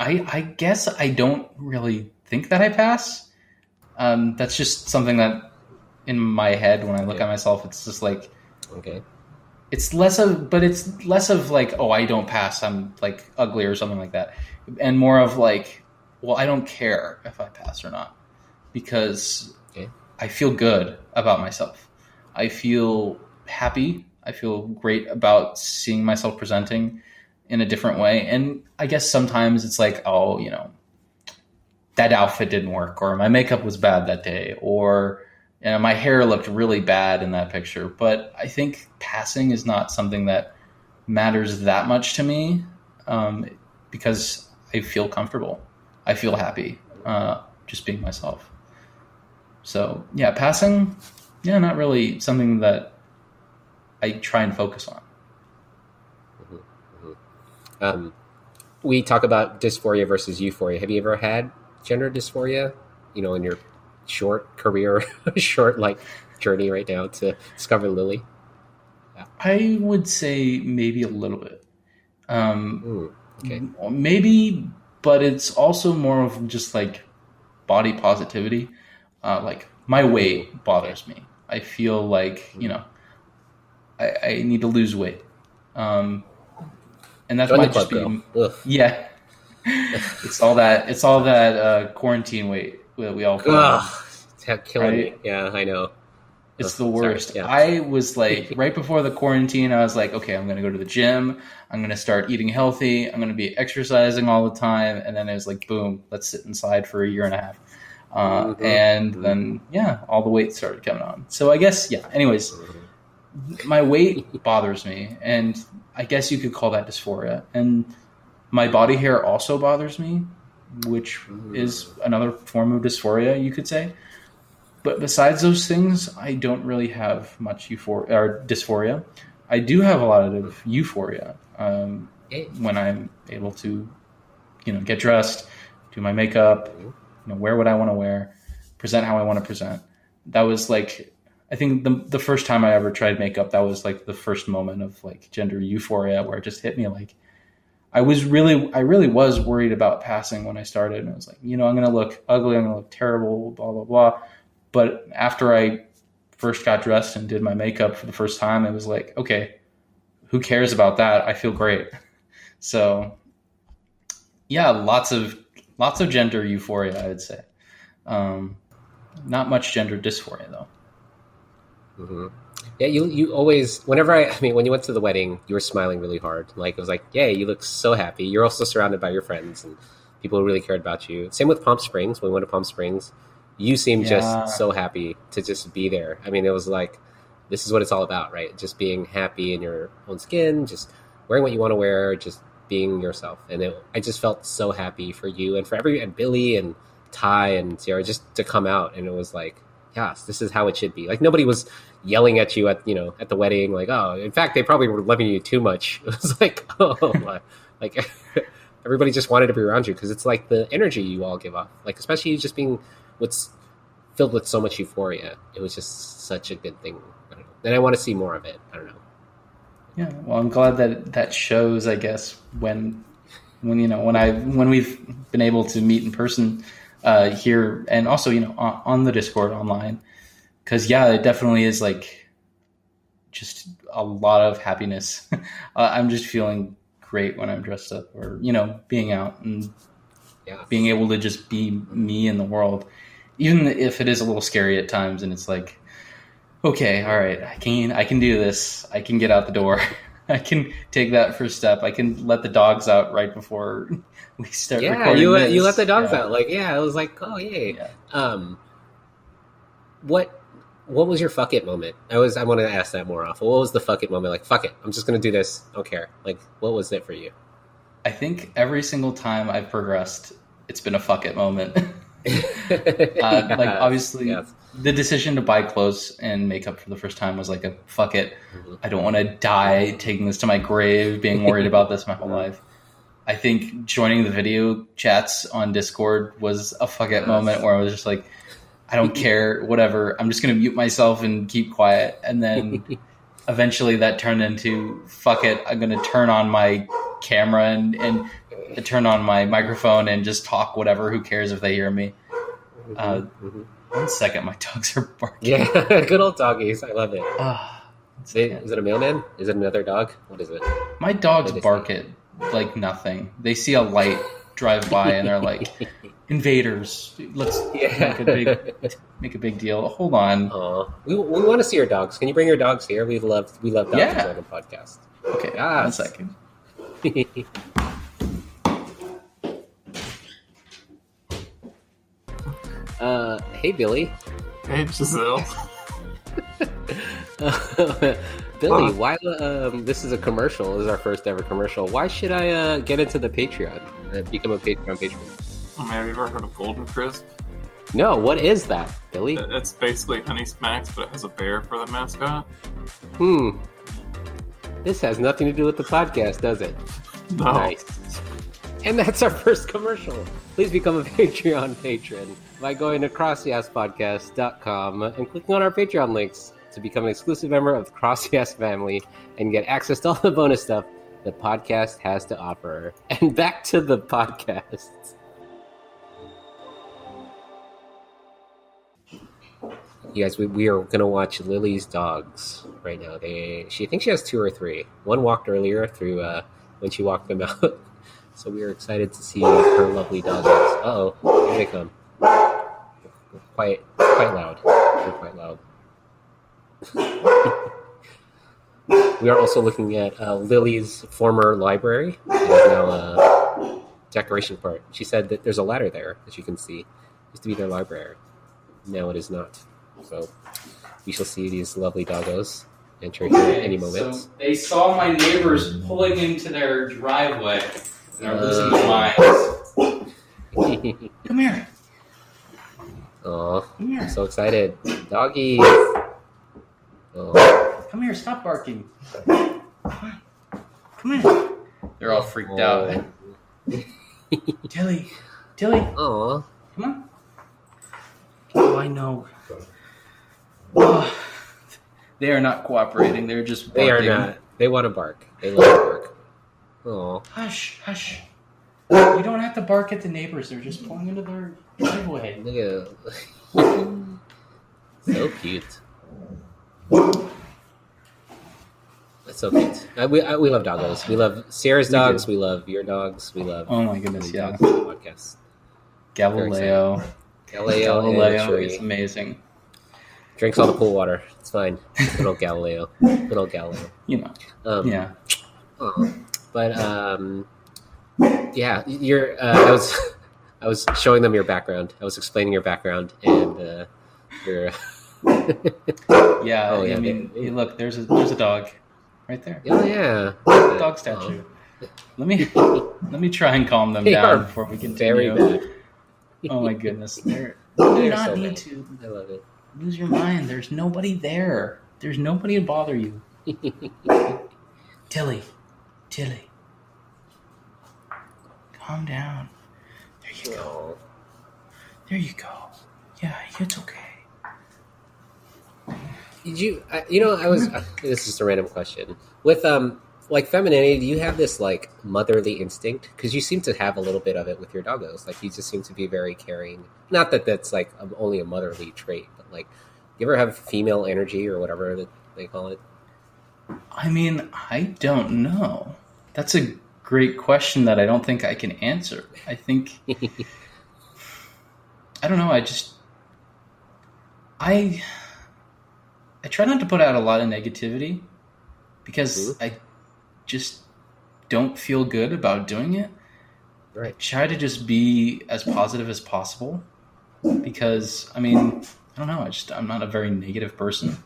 I I guess I don't really think that I pass. Um, that's just something that in my head when I look at myself, it's just like Okay. It's less of but it's less of like oh i don't pass i'm like ugly or something like that. And more of like well i don't care if i pass or not. Because Okay. i feel good about myself. I feel happy. I feel great about seeing myself presenting in a different way. And i guess sometimes it's like oh you know that outfit didn't work or my makeup was bad that day or know, my hair looked really bad in that picture. But I think passing is not something that matters that much to me um, because I feel comfortable. I feel happy uh, just being myself. So yeah, passing, yeah, not really something that I try and focus on. Um, we talk about dysphoria versus euphoria. Have you ever had gender dysphoria? You know, in your short career, short like journey right now to discover Lilly. I would say maybe a little bit. Um, Hmm, okay. maybe but it's also more of just like body positivity uh, like my weight bothers me i feel like you know i, I need to lose weight um, and that's Join the might just be. Ugh. yeah it's all that it's all that uh, quarantine weight that we all. Ugh, it's killing me. Yeah, I know. It's Oh, the worst. yeah. I was like, right before the quarantine, I was like, okay, I'm going to go to the gym. I'm going to start eating healthy. I'm going to be exercising all the time. And then it was like, boom, let's sit inside for a year and a half. Uh, Mhm. And then, yeah, all the weight started coming on. So I guess, yeah, anyways, my weight bothers me. And I guess you could call that dysphoria. And my body hair also bothers me, which is another form of dysphoria, you could say. But besides those things, I don't really have much euphoria or dysphoria. I do have a lot of euphoria um, when I'm able to, you know, get dressed, do my makeup, you know, wear what I want to wear, present how I want to present. That was like, I think the the first time I ever tried makeup, that was like the first moment of like gender euphoria, where it just hit me like. I was really, I really was worried about passing when I started, and I was like, you know, I'm going to look ugly, I'm going to look terrible, blah blah blah. But after I first got dressed and did my makeup for the first time, it was like, okay, who cares about that? I feel great. So, yeah, lots of lots of gender euphoria, I would say. Um, not much gender dysphoria though. hmm Yeah, you you always whenever I I mean when you went to the wedding, you were smiling really hard. Like it was like, yeah, you look so happy. You're also surrounded by your friends and people who really cared about you. Same with Palm Springs. When we went to Palm Springs, you seemed Yeah. just so happy to just be there. I mean, it was like this is what it's all about, right? Just being happy in your own skin, just wearing what you want to wear, just being yourself. And it, I just felt so happy for you and for every and Billy and Ty and Sierra just to come out. And it was like, yes, this is how it should be. Like nobody was yelling at you at you know at the wedding. Like oh, in fact, they probably were loving you too much. It was like oh, my. like everybody just wanted to be around you because it's like the energy you all give off. Like especially just being what's filled with so much euphoria. It was just such a good thing. I. And I want to see more of it. I don't know. Yeah, well, I'm glad that that shows. I guess when when you know when I when we've been able to meet in person uh, here and also you know on, on the Discord online because yeah, it definitely is like just a lot of happiness. uh, I'm just feeling great when I'm dressed up or you know being out and Yeah. being able to just be me in the world, even if it is a little scary at times. And it's like, okay, all right, I can I can do this. I can get out the door. I can take that first step. I can let the dogs out right before we start. Yeah, recording you this. you let the dogs Yeah. out. Like yeah, it was like oh yay. Yeah. Um, what what was your fuck it moment? I was I want to ask that more often. What was the fuck it moment? Like fuck it, I'm just gonna do this. I don't care. Like what was it for you? I think every single time I've progressed, it's been a fuck it moment. uh, like obviously, the decision to buy clothes and makeup for the first time was like a fuck it. Mhm. I don't want to die taking this to my grave, being worried about this my whole life. I think joining the video chats on Discord was a fuck it Yes. moment where I was just like, I don't care, whatever. I'm just gonna mute myself and keep quiet. And then eventually that turned into fuck it. I'm gonna turn on my camera and and turn on my microphone and just talk whatever. Who cares if they hear me? Uh, Mhm. One second, my dogs are barking. yeah, good old doggies. I love it. One They- is it a mailman? Is it another dog? What is it? My dogs bark at like nothing. They see a light drive by and they're like, "Invaders! Let's Yeah. make a big make a big deal." Hold on. Aw. We, we want to see your dogs. Can you bring your dogs here? We love we love dogs Yeah. on the podcast. Okay, Yes. one second. uh, hey Billy. Hey, Giselle. Billy, Huh. why? Um, this is a commercial. This is our first ever commercial. Why should I uh, get into the Patreon? Uh, become a Patreon patron? Oh, have you ever heard of Golden Crisp? No, what is that, Billy? It's basically Honey Smacks, but it has a bear for the mascot. Hmm. This has nothing to do with the podcast, does it? No. Nice. And that's our first commercial. Please become a Patreon patron by going to crossyaaspodcast.com and clicking on our Patreon links to become an exclusive member of the CrossYAAS family and get access to all the bonus stuff the podcast has to offer. And back to the podcast. You guys, we, we are gonna watch Lilly's dogs right now. They, she thinks she has two or three. One walked earlier through uh, when she walked them out. So we are excited to see her lovely dog. Uh oh, here they come. Quite, quite loud. They're quite loud. we are also looking at uh, Lilly's former library. It is now a decoration part. She said that there's a ladder there, as you can see. It used to be their library. Now it is not. So we shall see these lovely doggos enter here at any moment. So they saw my neighbors pulling into their driveway. And they're losing their minds. Come here. Aw, Come I'm here. so excited. Doggies. Oh, Come here. Stop barking. Come on. Come here. They're all freaked out. Tilly. Tilly. Aw. Come on. Oh, I know. Oh, they are not cooperating. They're just They are not. They want to bark. They love to bark. Aw. Hush, hush. You don't have to bark at the neighbors. They're just pulling into their driveway. Look at So cute. That's so cute. Uh, we, uh, we love doggos. We love Sierra's We dogs. do. We love your dogs. We love Oh my goodness, the yeah. dogs on the podcast. Galileo. Galileo, Galileo is amazing. Drinks all the pool water. It's fine. Good old Galileo. Good old Galileo. You know. Um, Yeah. Aw. But um, yeah, you're. Uh, I was, I was showing them your background. I was explaining your background, and uh, your. Yeah. Oh, I mean, they- hey, look, there's a there's a dog, right there. oh yeah, Dog statue. Let me let me try and calm them They down before we continue. Very bad. Oh my goodness, they're They're not so need bad. to I love it. Lose your mind. There's nobody there. There's nobody to bother you. Tilly, Tilly, calm down. There you go. There you go. Yeah, it's okay. Did you? Uh, you know, I was. Uh, this is just a random question. With um, like femininity, do you have this like motherly instinct? Because you seem to have a little bit of it with your doggos. Like you just seem to be very caring. Not that that's like only a motherly trait, like, you ever have female energy or whatever that they call it? I mean, I don't know. That's a great question that I don't think I can answer. I think I don't know. I just I I try not to put out a lot of negativity because Mhm. I just don't feel good about doing it. Right. Try to just be as positive as possible because I mean, I don't know. I just I'm not a very negative person.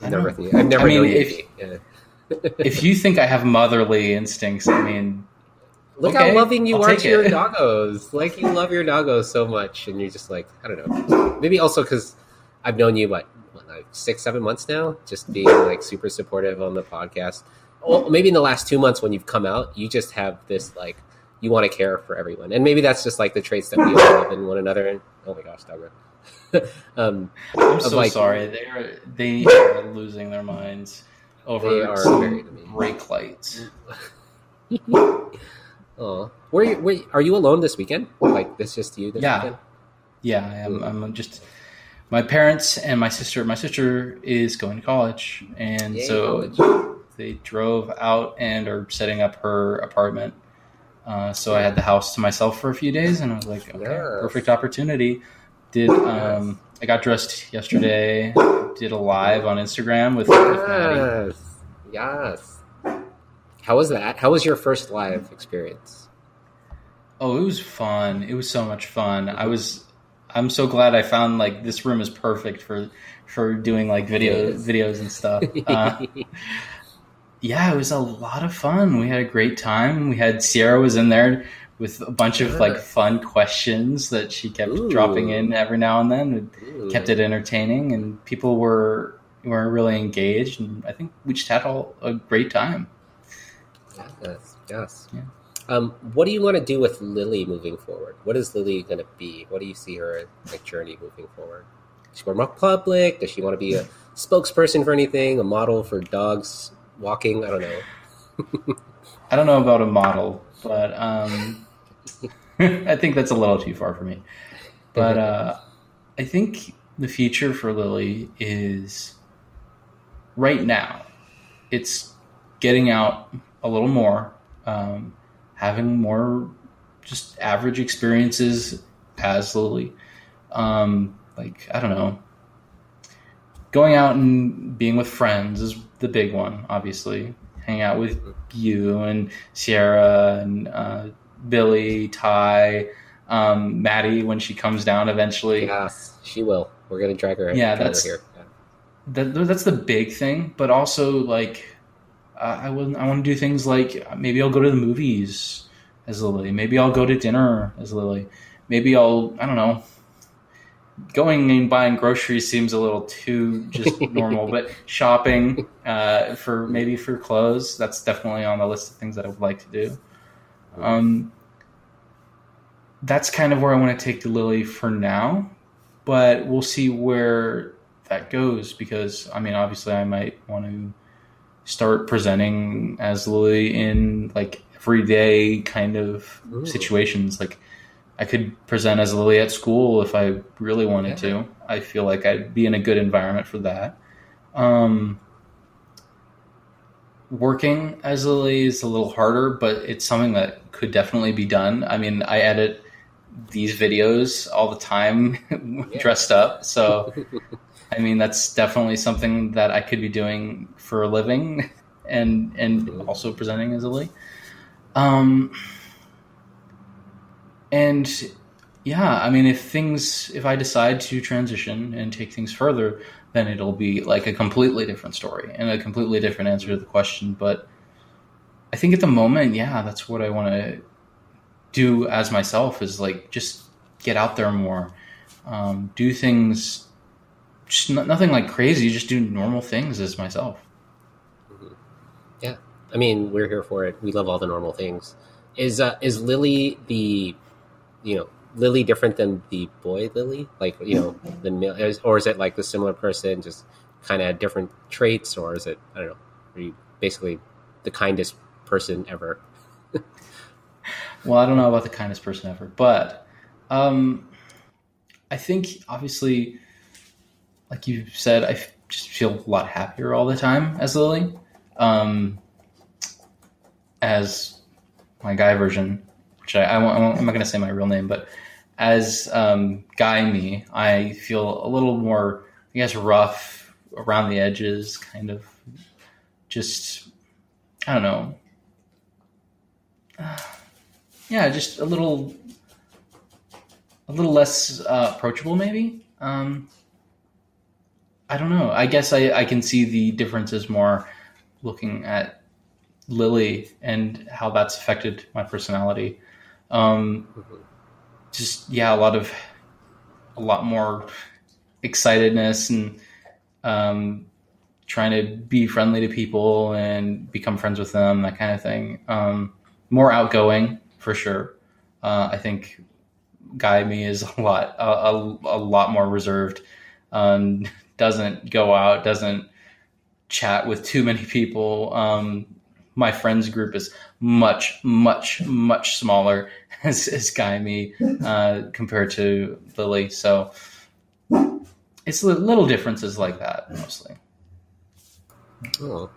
I I've never, know. I've never I mean, known you to if- Yeah. If you think I have motherly instincts, I mean, Look Okay, how loving you I'll are to your doggos. Like you love your doggos so much, and you're just like, I don't know. Maybe also because I've known you what, what, like six, seven months now, just being like super supportive on the podcast. Well, maybe in the last two months when you've come out, you just have this like you want to care for everyone, and maybe that's just like the traits that we all love in one another. And oh my gosh, doggo. um, I'm so like- sorry. They are they are losing their minds over They are some very brake lights. oh, where, you- where are you alone this weekend? Like this just you this Yeah. weekend? Yeah, I am. I'm just my parents and my sister. My sister is going to college, and Yay, so college. they drove out and are setting up her apartment. Uh, so I had the house to myself for a few days, and I was like, okay, Yes. perfect opportunity. Did um, I got dressed yesterday? Did a live on Instagram with, with Maddie. Yes. Yes. How was that? How was your first live experience? Oh, it was fun. It was so much fun. I was I'm so glad I found like this room is perfect for for doing like video videos and stuff. Uh, yeah, it was a lot of fun. We had a great time. We had Sierra was in there with a bunch of like fun questions that she kept Ooh. dropping in every now and then. It Ooh. kept it entertaining and people were were really engaged and I think we just had all a great time. Yes. Yes. Yeah. Um, what do you want to do with Lilly moving forward? What is Lilly going to be? What do you see her like journey moving forward? Does she want more public? Does she want to be a spokesperson for anything? A model for dogs walking? I don't know. I don't know about a model, but um, I think that's a little too far for me. But uh, I think the future for Lilly is right now. It's getting out a little more, um, having more just average experiences as Lilly. Um, like I don't know, going out and being with friends is the big one, obviously. Hang out with you and Sierra and uh, Billy, Ty, um, Maddie when she comes down eventually. Yes, she will. We're going to drag her. Yeah, her that's- here. Yeah. That, that's the big thing. But also, like, uh, I will, I want to do things like maybe I'll go to the movies as Lilly. Maybe I'll go to dinner as Lilly. Maybe I'll, I don't know. Going and buying groceries seems a little too just normal, but shopping uh, for maybe for clothes that's definitely on the list of things that I would like to do. Um, that's kind of where I want to take the Lilly for now, but we'll see where that goes because I mean, obviously, I might want to start presenting as Lilly in like everyday kind of Ooh. situations. Like, I could present as Lilly at school if I really wanted to. I feel like I'd be in a good environment for that. Um, working as a Lilly is a little harder, but it's something that could definitely be done. I mean, I edit these videos all the time dressed up, so I mean that's definitely something that I could be doing for a living and and also presenting as a Lilly. Um and yeah, I mean if things if I decide to transition and take things further, then it'll be like a completely different story and a completely different answer to the question, but I think at the moment, yeah, that's what I want to do as myself is like just get out there more. Um, do things just n- nothing like crazy, just do normal things as myself. Yeah, I mean, we're here for it. We love all the normal things. Is uh, is Lilly the, you know, Lilly different than the boy Lilly? Like you know, the male, or is it like the similar person, just kind of different traits, or is it I don't know? Are you basically the kindest person ever? Well, I don't know about the kindest person ever, but um, I think obviously, like you said, I just feel a lot happier all the time as Lilly. Um, as my guy version, I, I won't, I'm not going to say my real name, but as um, guy me, I feel a little more, I guess, rough around the edges, kind of just, I don't know. yeah, just a little, a little less uh, approachable, maybe. Um, I don't know. I guess I, I can see the differences more looking at Lilly and how that's affected my personality. Um, just yeah, a lot of a lot more excitedness and um, trying to be friendly to people and become friends with them, that kind of thing. Um, more outgoing for sure. Uh, I think Guy me is a lot a, a, a lot more reserved. Um, doesn't go out, doesn't chat with too many people. Um, my friends group is much, much, much smaller as, as Guy me uh, compared to Lilly. So it's little differences like that mostly. Oh,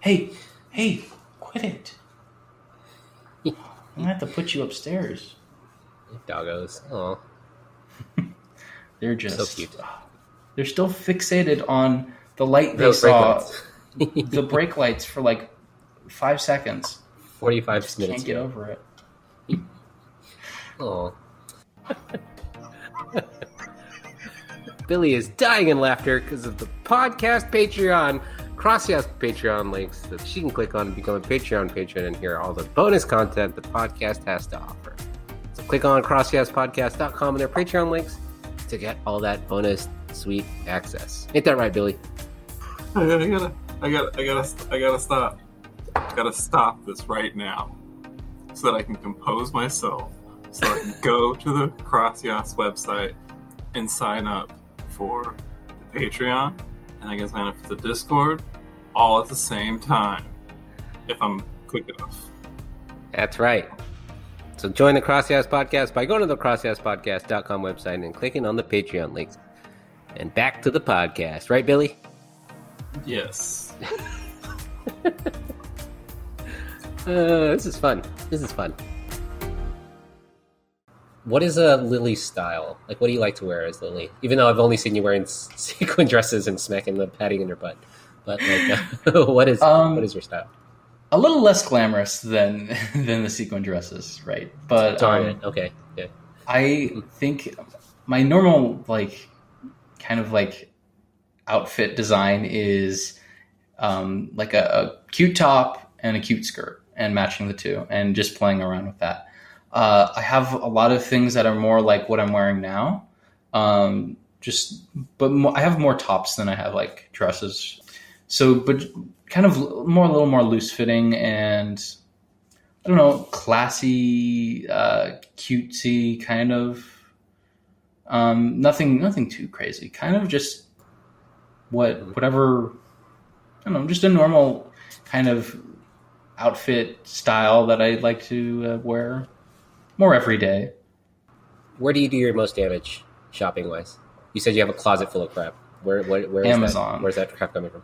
Hey, hey, quit it! I'm gonna have to put you upstairs. doggos. Oh, They're just so cute. They're still fixated on the light they Those brake saw, lights. The brake lights for like five seconds. Forty-five minutes. Can't get over it. Oh. Billy is dying in laughter because of the podcast Patreon. Crossy has Patreon links that she can click on and become a Patreon patron and hear all the bonus content the podcast has to offer. So click on crossyaaspodcast.com and their Patreon links to get all that bonus sweet access. Ain't that right, Billy? I gotta, I gotta, I gotta, I gotta, stop. I gotta stop this right now, so that I can compose myself, so I can go to the CrossYAAS website and sign up for the Patreon, and I can sign up for the Discord, all at the same time, if I'm quick enough. That's right. So join the CrossYAAS Podcast by going to the crossyaaspodcast.com website and clicking on the Patreon link. And back to the podcast, right, Billy? Yes. Uh, this is fun. This is fun. What is a Lilly style? Like, what do you like to wear as Lilly? Even though I've only seen you wearing sequin dresses and smacking the padding in your butt, but like, uh, what is Um, what is your style? A little less glamorous than than the sequin dresses, right? But Darn um, it. Okay. Yeah. I think my normal like kind of like outfit design is um, like a, a cute top and a cute skirt and matching the two and just playing around with that. Uh, I have a lot of things that are more like what I'm wearing now. Um, just, but I have more tops than I have like dresses. So, but kind of more, a little more loose fitting and I don't know, classy, uh, cutesy kind of. Um, nothing, nothing too crazy. Kind of just what, whatever. I don't know, just a normal kind of outfit style that I like to uh, wear more every day. Where do you do your most damage shopping wise? You said you have a closet full of crap. Where where where is Amazon. That? Where's that crap coming from?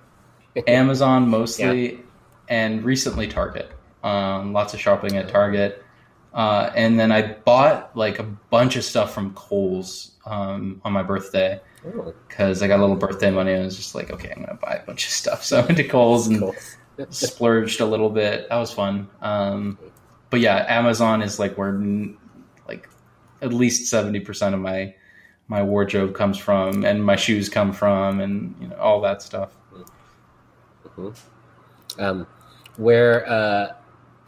Amazon mostly, and recently Target. Um, lots of shopping at Target, uh, and then I bought like a bunch of stuff from Kohl's um, on my birthday because I got a little birthday money. and I was just like, okay, I'm gonna buy a bunch of stuff. So I went to Kohl's and splurged a little bit. That was fun. Um, but yeah, Amazon is like where n- like at least seventy percent of my my wardrobe comes from, and my shoes come from, and you know all that stuff. Um, where uh,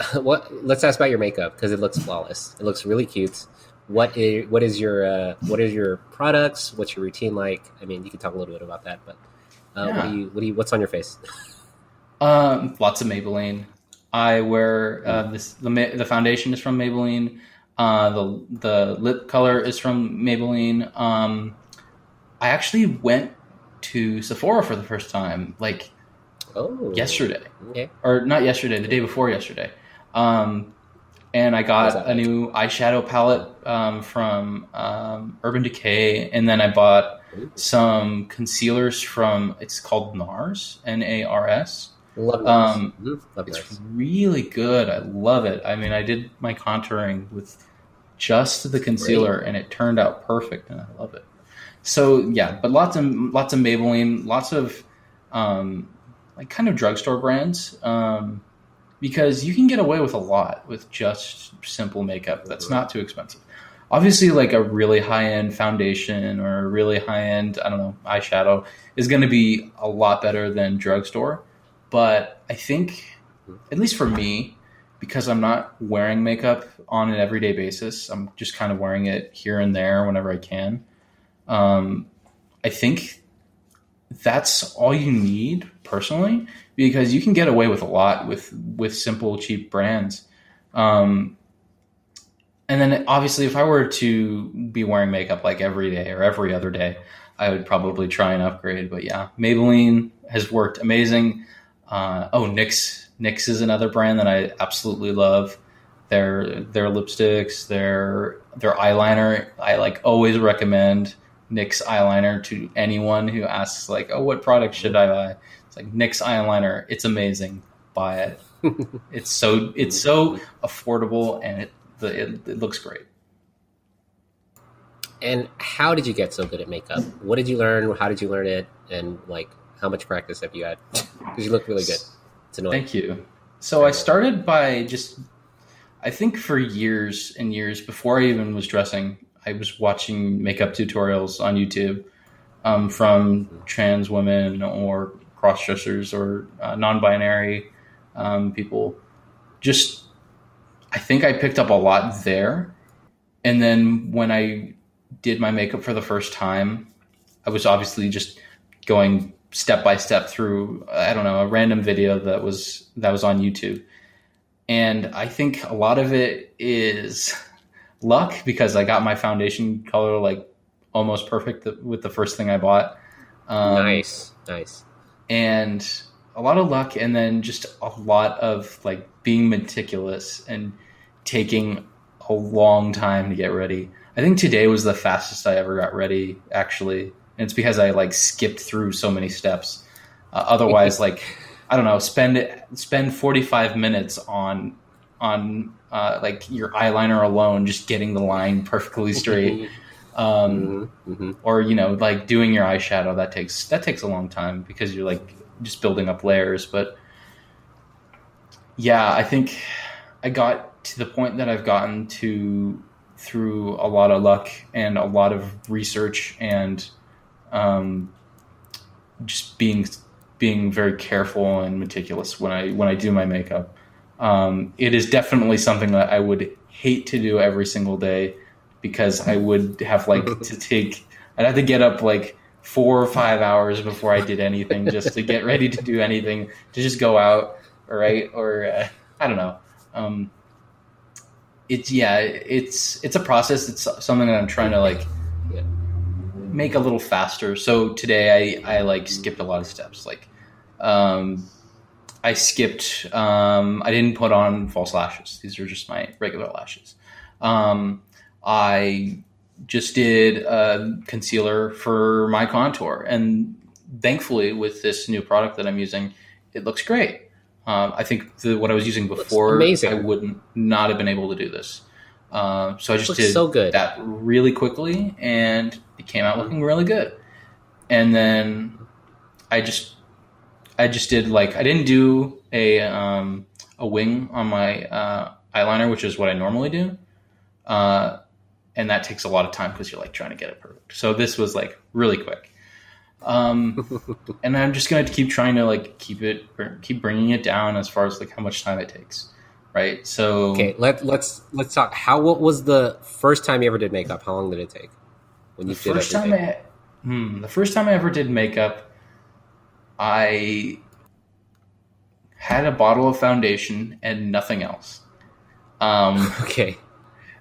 what? Let's ask about your makeup because it looks flawless. It looks really cute. What is what is your uh, what is your products? What's your routine like? I mean, you can talk a little bit about that, but uh, what do you what do you what's on your face? Um, lots of Maybelline. I wear uh, this. The the foundation is from Maybelline. Uh, the the lip color is from Maybelline. Um, I actually went to Sephora for the first time, like Oh, yesterday, Okay. or not yesterday, the day before yesterday. Um, and I got a new eyeshadow palette um, from um, Urban Decay, and then I bought some concealers from. It's called NARS, N A R S. Love NARS. Um. Love It's NARS. really good. I love it. I mean, I did my contouring with just the concealer, and it turned out perfect, and I love it. So yeah, but lots of lots of Maybelline, lots of um, like kind of drugstore brands, um, because you can get away with a lot with just simple makeup that's not too expensive. obviously like a really high end foundation or a really high end I don't know eyeshadow is going to be a lot better than drugstore. But I think, at least for me, because I'm not wearing makeup on an everyday basis, I'm just kind of wearing it here and there whenever I can. Um, I think that's all you need personally because you can get away with a lot with with simple cheap brands. Um, and then obviously if i were to be wearing makeup like every day or every other day i would probably try and upgrade. But yeah maybelline has worked amazing. Uh, oh nyx nyx is another brand that i absolutely love. Their their lipsticks their their eyeliner i like always recommend NYX eyeliner to anyone who asks like, "Oh, what product should I buy?" Like NYX eyeliner. It's amazing. Buy it. it's so it's so affordable and it the, it, it looks great. And how did you get so good at makeup? What did you learn? How did you learn it? And like, how much practice have you had? Because you look really good. It's annoying. Thank you. So I started by just, I think for years and years before I even was dressing, I was watching makeup tutorials on YouTube um, from trans women or cross dressers or uh, non binary um, people. Just, I think I picked up a lot there. And then when I did my makeup for the first time, I was obviously just going step by step through I don't know a random video that was that was on YouTube. And I think a lot of it is luck because I got my foundation color like almost perfect with the first thing I bought. Um, nice, nice. And a lot of luck, and then just a lot of like being meticulous and taking a long time to get ready. I think today was the fastest I ever got ready, actually, and it's because I like skipped through so many steps. Uh, otherwise, like I don't know, spend spend forty five minutes on on uh, like your eyeliner alone, just getting the line perfectly straight. Um, mm-hmm. mm-hmm. Or you know, like doing your eyeshadow that takes that takes a long time because you're like just building up layers. But yeah, I think I got to the point that I've gotten to through a lot of luck and a lot of research and um, just being being very careful and meticulous when I when I do my makeup. Um, it is definitely something that I would hate to do every single day because I would have like to take. I'd have to get up like four or five hours before I did anything just to get ready to do anything to just go out, right? Or uh, I don't know. Um, it's yeah, it's it's a process. It's something that I'm trying to like make a little faster. So today I I like skipped a lot of steps. Like um, I skipped. Um, I didn't put on false lashes. These are just my regular lashes. Um, I just did a concealer for my contour, and thankfully, with this new product that I'm using, it looks great. Um, I think the, what I was using before, I would not have been able to do this. Uh, so I just did so good. that really quickly, and it came out looking really good. And then I just I just did like I didn't do a um, a wing on my uh, eyeliner, which is what I normally do, uh, and that takes a lot of time because you're like trying to get it perfect. So this was like really quick, um, and I'm just gonna keep trying to like keep it keep bringing it down as far as like how much time it takes, right? So okay, let let's let's talk. How what was the first time you ever did makeup? How long did it take? When you the did first everything? time I, hmm, the first time I ever did makeup I had a bottle of foundation and nothing else. Um, okay.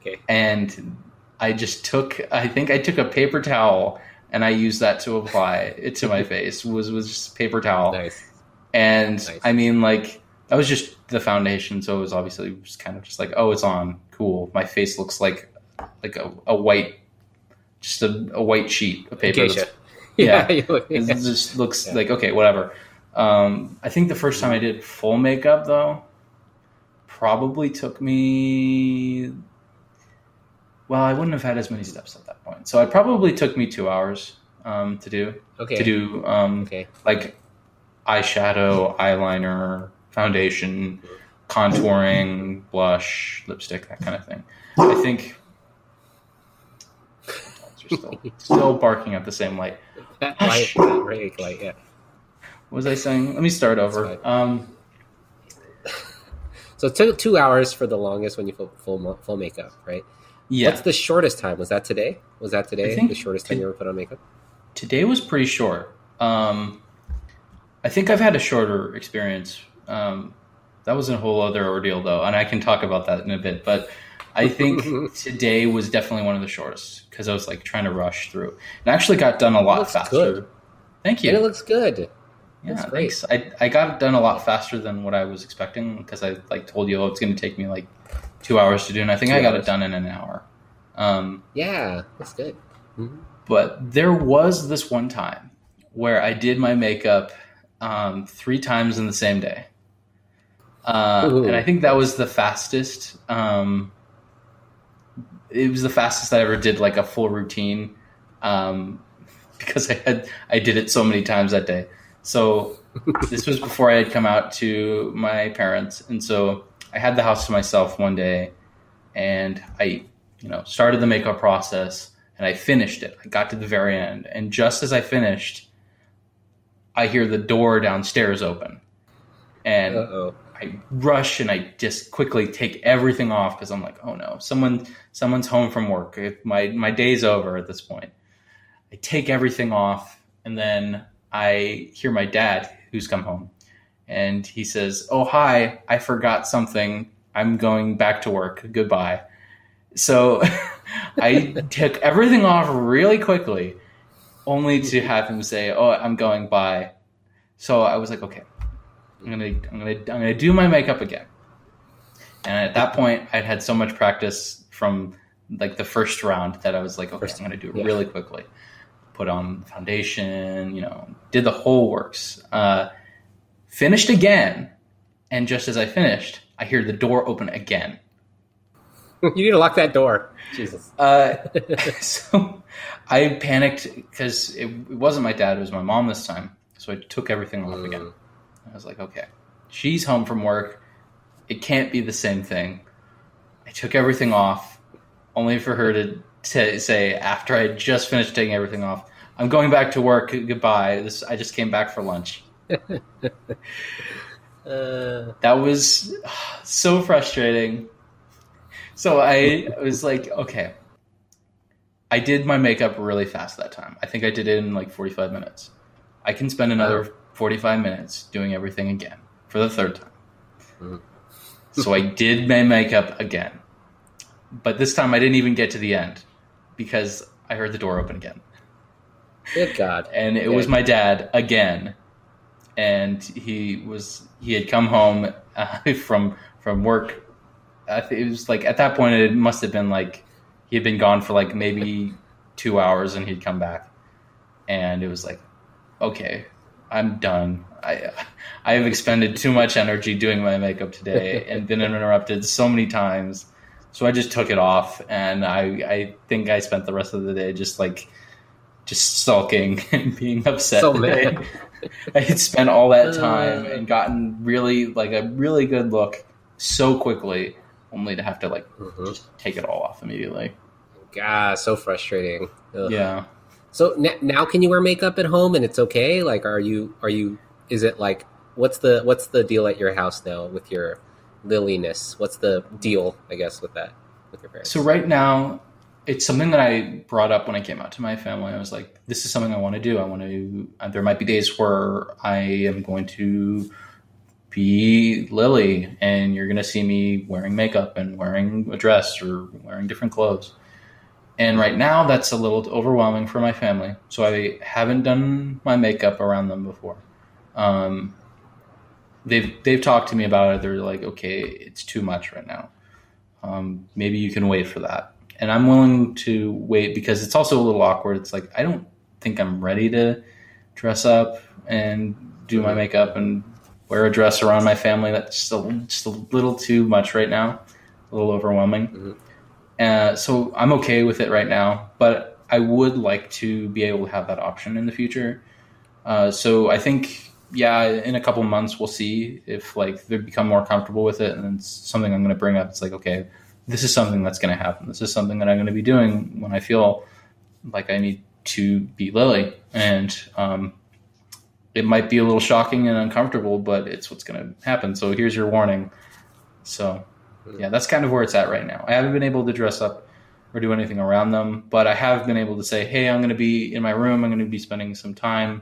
Okay. And I just took, I think I took a paper towel and I used that to apply it to my face. Was was just paper towel. Nice. And nice. I mean, like that was just the foundation, so it was obviously just kind of just like, oh, it's on, cool. My face looks like like a, a white, just a, a white sheet of paper. Yeah, yeah. it just looks yeah. like okay, whatever. Um, I think the first time I did full makeup though, probably took me. Well, I wouldn't have had as many steps at that point, so it probably took me two hours um, to do. Okay. To do um, okay. like eyeshadow, eyeliner, foundation, contouring, blush, lipstick, that kind of thing. I think still still barking at the same light. That light, that light, yeah. What was I saying? Let me start over. Um, So it took two hours for the longest when you full full, full makeup, right? Yeah, What's the shortest time? Was that today? Was that today? The shortest time to- you ever put on makeup? today was pretty short. Um, I think I've had a shorter experience. Um, that was a whole other ordeal, though, and I can talk about that in a bit. But I think today was definitely one of the shortest because I was like trying to rush through. It actually got done a lot looks faster. good. Thank you. And it looks good. Yeah, That's great. thanks. I, I got it done a lot faster than what I was expecting because I like told you oh, it's going to take me like two hours to do, and I think Two I got hours. it done in an hour. Um, Yeah, that's good. but there was this one time where I did my makeup um, three times in the same day, uh, and I think that was the fastest. Um, it was the fastest I ever did like a full routine um, because I had I did it so many times that day. So this was before I had come out to my parents, and so I had the house to myself one day, and I, you know, started the makeup process, and I finished it. I got to the very end, and just as I finished, I hear the door downstairs open, and Uh oh. I rush and I just quickly take everything off because I'm like, oh no, someone someone's home from work. It- My my day's over at this point. I take everything off and then I hear my dad who's come home and he says, "Oh hi, I forgot something. I'm going back to work. Goodbye." So I took everything off really quickly, only to have him say, "Oh, I'm going by." So I was like, "Okay, I'm gonna I'm gonna I'm gonna do my makeup again. And at that point, I'd had so much practice from like the first round that I was like, okay, First- I'm gonna do it yeah. really quickly. Put on foundation, you know, did the whole works. Uh, finished again, and just as I finished, I hear the door open again. you need to lock that door. Jesus. Uh, so I panicked because it, it wasn't my dad; it was my mom this time. So I took everything off again. Mm. I was like, okay, she's home from work. It can't be the same thing. I took everything off, only for her to, to say after I had just finished taking everything off, I'm going back to work. Goodbye. This I just came back for lunch. Uh, That was so frustrating. So I was like, okay. I did my makeup really fast that time. I think I did it in like 45 minutes. I can spend another 45 minutes doing everything again for the third time. Mhm. so I did my makeup again. But this time I didn't even get to the end because I heard the door open again good God. and it Yeah. was my dad again and he was he had come home uh, from from work. It was like at that point it must have been like he had been gone for like maybe two hours and he'd come back. And it was like okay i'm done. I i have expended too much energy doing my makeup today and been interrupted so many times. So i just took it off and i i think i spent the rest of the day just like just sulking and being upset. So I- had spent all that time Uh. and gotten really like a really good look so quickly, only to have to like Mhm. just take it all off immediately. God, so frustrating. Ugh. Yeah. So n- now can you wear makeup at home and it's okay? Like, are you are you? Is it like what's the what's the deal at your house now with your liliness? What's the deal? I guess with that with your parents. So right now, it's something that I brought up when I came out to my family. I was like, "This is something I want to do. I want to." Uh, there might be days where I am going to be Lilly, and you're going to see me wearing makeup and wearing a dress or wearing different clothes. And right now, that's a little overwhelming for my family. So I haven't done my makeup around them before. Um, they've they've talked to me about it. They're like, "Okay, it's too much right now." um, maybe you can wait for that. And I'm willing to wait because it's also a little awkward. It's like I don't think I'm ready to dress up and do my makeup and wear a dress around my family. That's just a, just a little too much right now, a little overwhelming. Uh, so I'm okay with it right now, but I would like to be able to have that option in the future. Uh, so I think, yeah, in a couple months we'll see if like they become more comfortable with it, and it's something I'm going to bring up. It's like, okay, this is something that's going to happen. This is something that I'm going to be doing when I feel like I need to be Lilly, and um, it might be a little shocking and uncomfortable, but it's what's going to happen. So here's your warning. So yeah, that's kind of where it's at right now. I haven't been able to dress up or do anything around them, but I have been able to say, hey, I'm going to be in my room. I'm going to be spending some time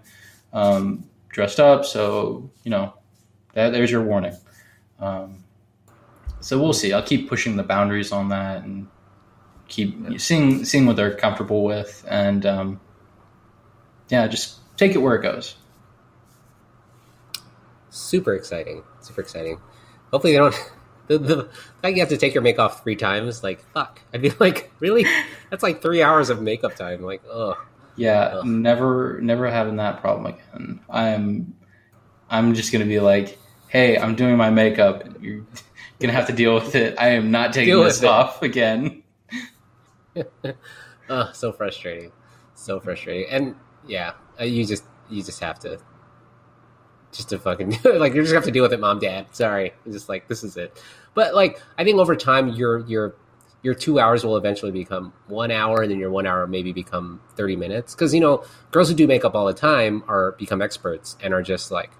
um, dressed up. So you know, that, there's your warning. Um, so we'll see. I'll keep pushing the boundaries on that and keep seeing seeing what they're comfortable with, and um, yeah, just take it where it goes. Super exciting. Super exciting. Hopefully they don't. The, the fact you have to take your makeup off three times, like fuck. I'd be like, really? That's like three hours of makeup time. Like, oh, Yeah, Ugh. never never having that problem again. I'm I'm just gonna be like, hey, I'm doing my makeup. You're gonna have to deal with it. I am not taking this it. off again. oh, so frustrating, so frustrating. And yeah, uh, you just you just have to just to fucking like you just have to deal with it, mom, dad. Sorry, it's just like this is it. But like I think over time, your your your two hours will eventually become one hour, and then your one hour maybe become thirty minutes. Because you know, girls who do makeup all the time are become experts and are just like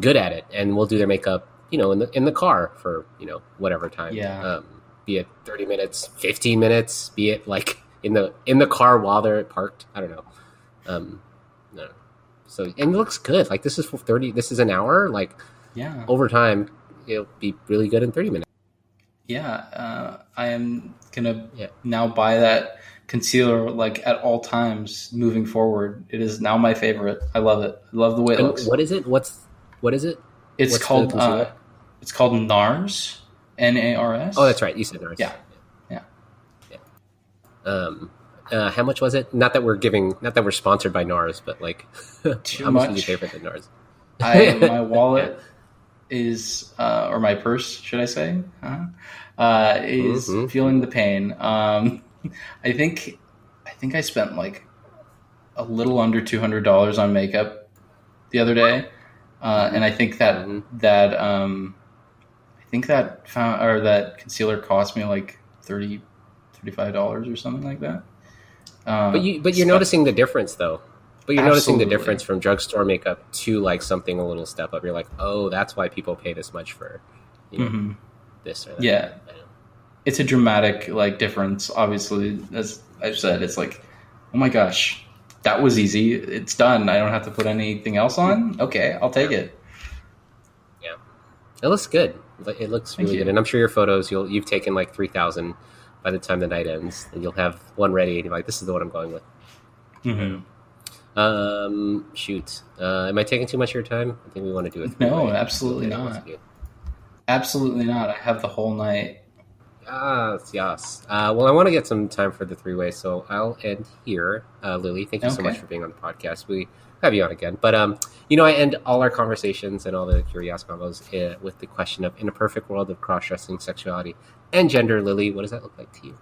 good at it, and will do their makeup, you know, in the in the car for you know whatever time. Yeah. Um, be it thirty minutes, fifteen minutes, be it like in the in the car while they're parked. I don't know. Um, no. So and it looks good. Like this is for thirty. This is an hour. Like Yeah, over time, it'll be really good in thirty minutes. yeah. Uh, I am gonna Yeah. now buy that concealer like at all times moving forward. It is now my favorite. I love it. I love the way it And looks. what is it? What's what is it? It's what's called uh, it's called NARS. N A R S. Oh, that's right. You said NARS. Yeah. Yeah. Yeah. Um, uh, how much was it? Not that we're giving, not that we're sponsored by NARS, but like, Too how much, did much. you pay for the NARS? I my wallet is uh, or my purse, should I say, uh, uh, is Mhm. feeling the pain. Um, I think I think I spent like a little under two hundred dollars on makeup the other day, uh, and I think that Mhm. that um, think that found, or that concealer cost me like 30 dollars or something like that. Um, But you, but you're so- noticing the difference though. But you're noticing the difference from drugstore makeup to like something a little step up. You're like, oh, that's why people pay this much for you know, Mhm. this or that. Yeah. it's a dramatic like difference. Obviously, as I've said, it's like, oh my gosh, that was easy. It's done. I don't have to put anything else on. Okay, I'll take it. Yeah, it looks good. It looks Thank really you. good, and I'm sure your photos you'll you've taken like three thousand by the time the night ends, and you'll have one ready, and you're like, this is the one I'm going with. Mm-hmm. Um, shoot, uh, am I taking too much of your time? I think we want to do it. No, absolutely not. Absolutely not. I have the whole night. Yes, yes. Uh, well, I want to get some time for the three way, so I'll end here. Uh, Lilly, thank you so much for being on the podcast. We have you on again, but um, you know, I end all our conversations and all the curious combos uh, with the question of: in a perfect world of cross-dressing sexuality and gender, Lilly, what does that look like to you?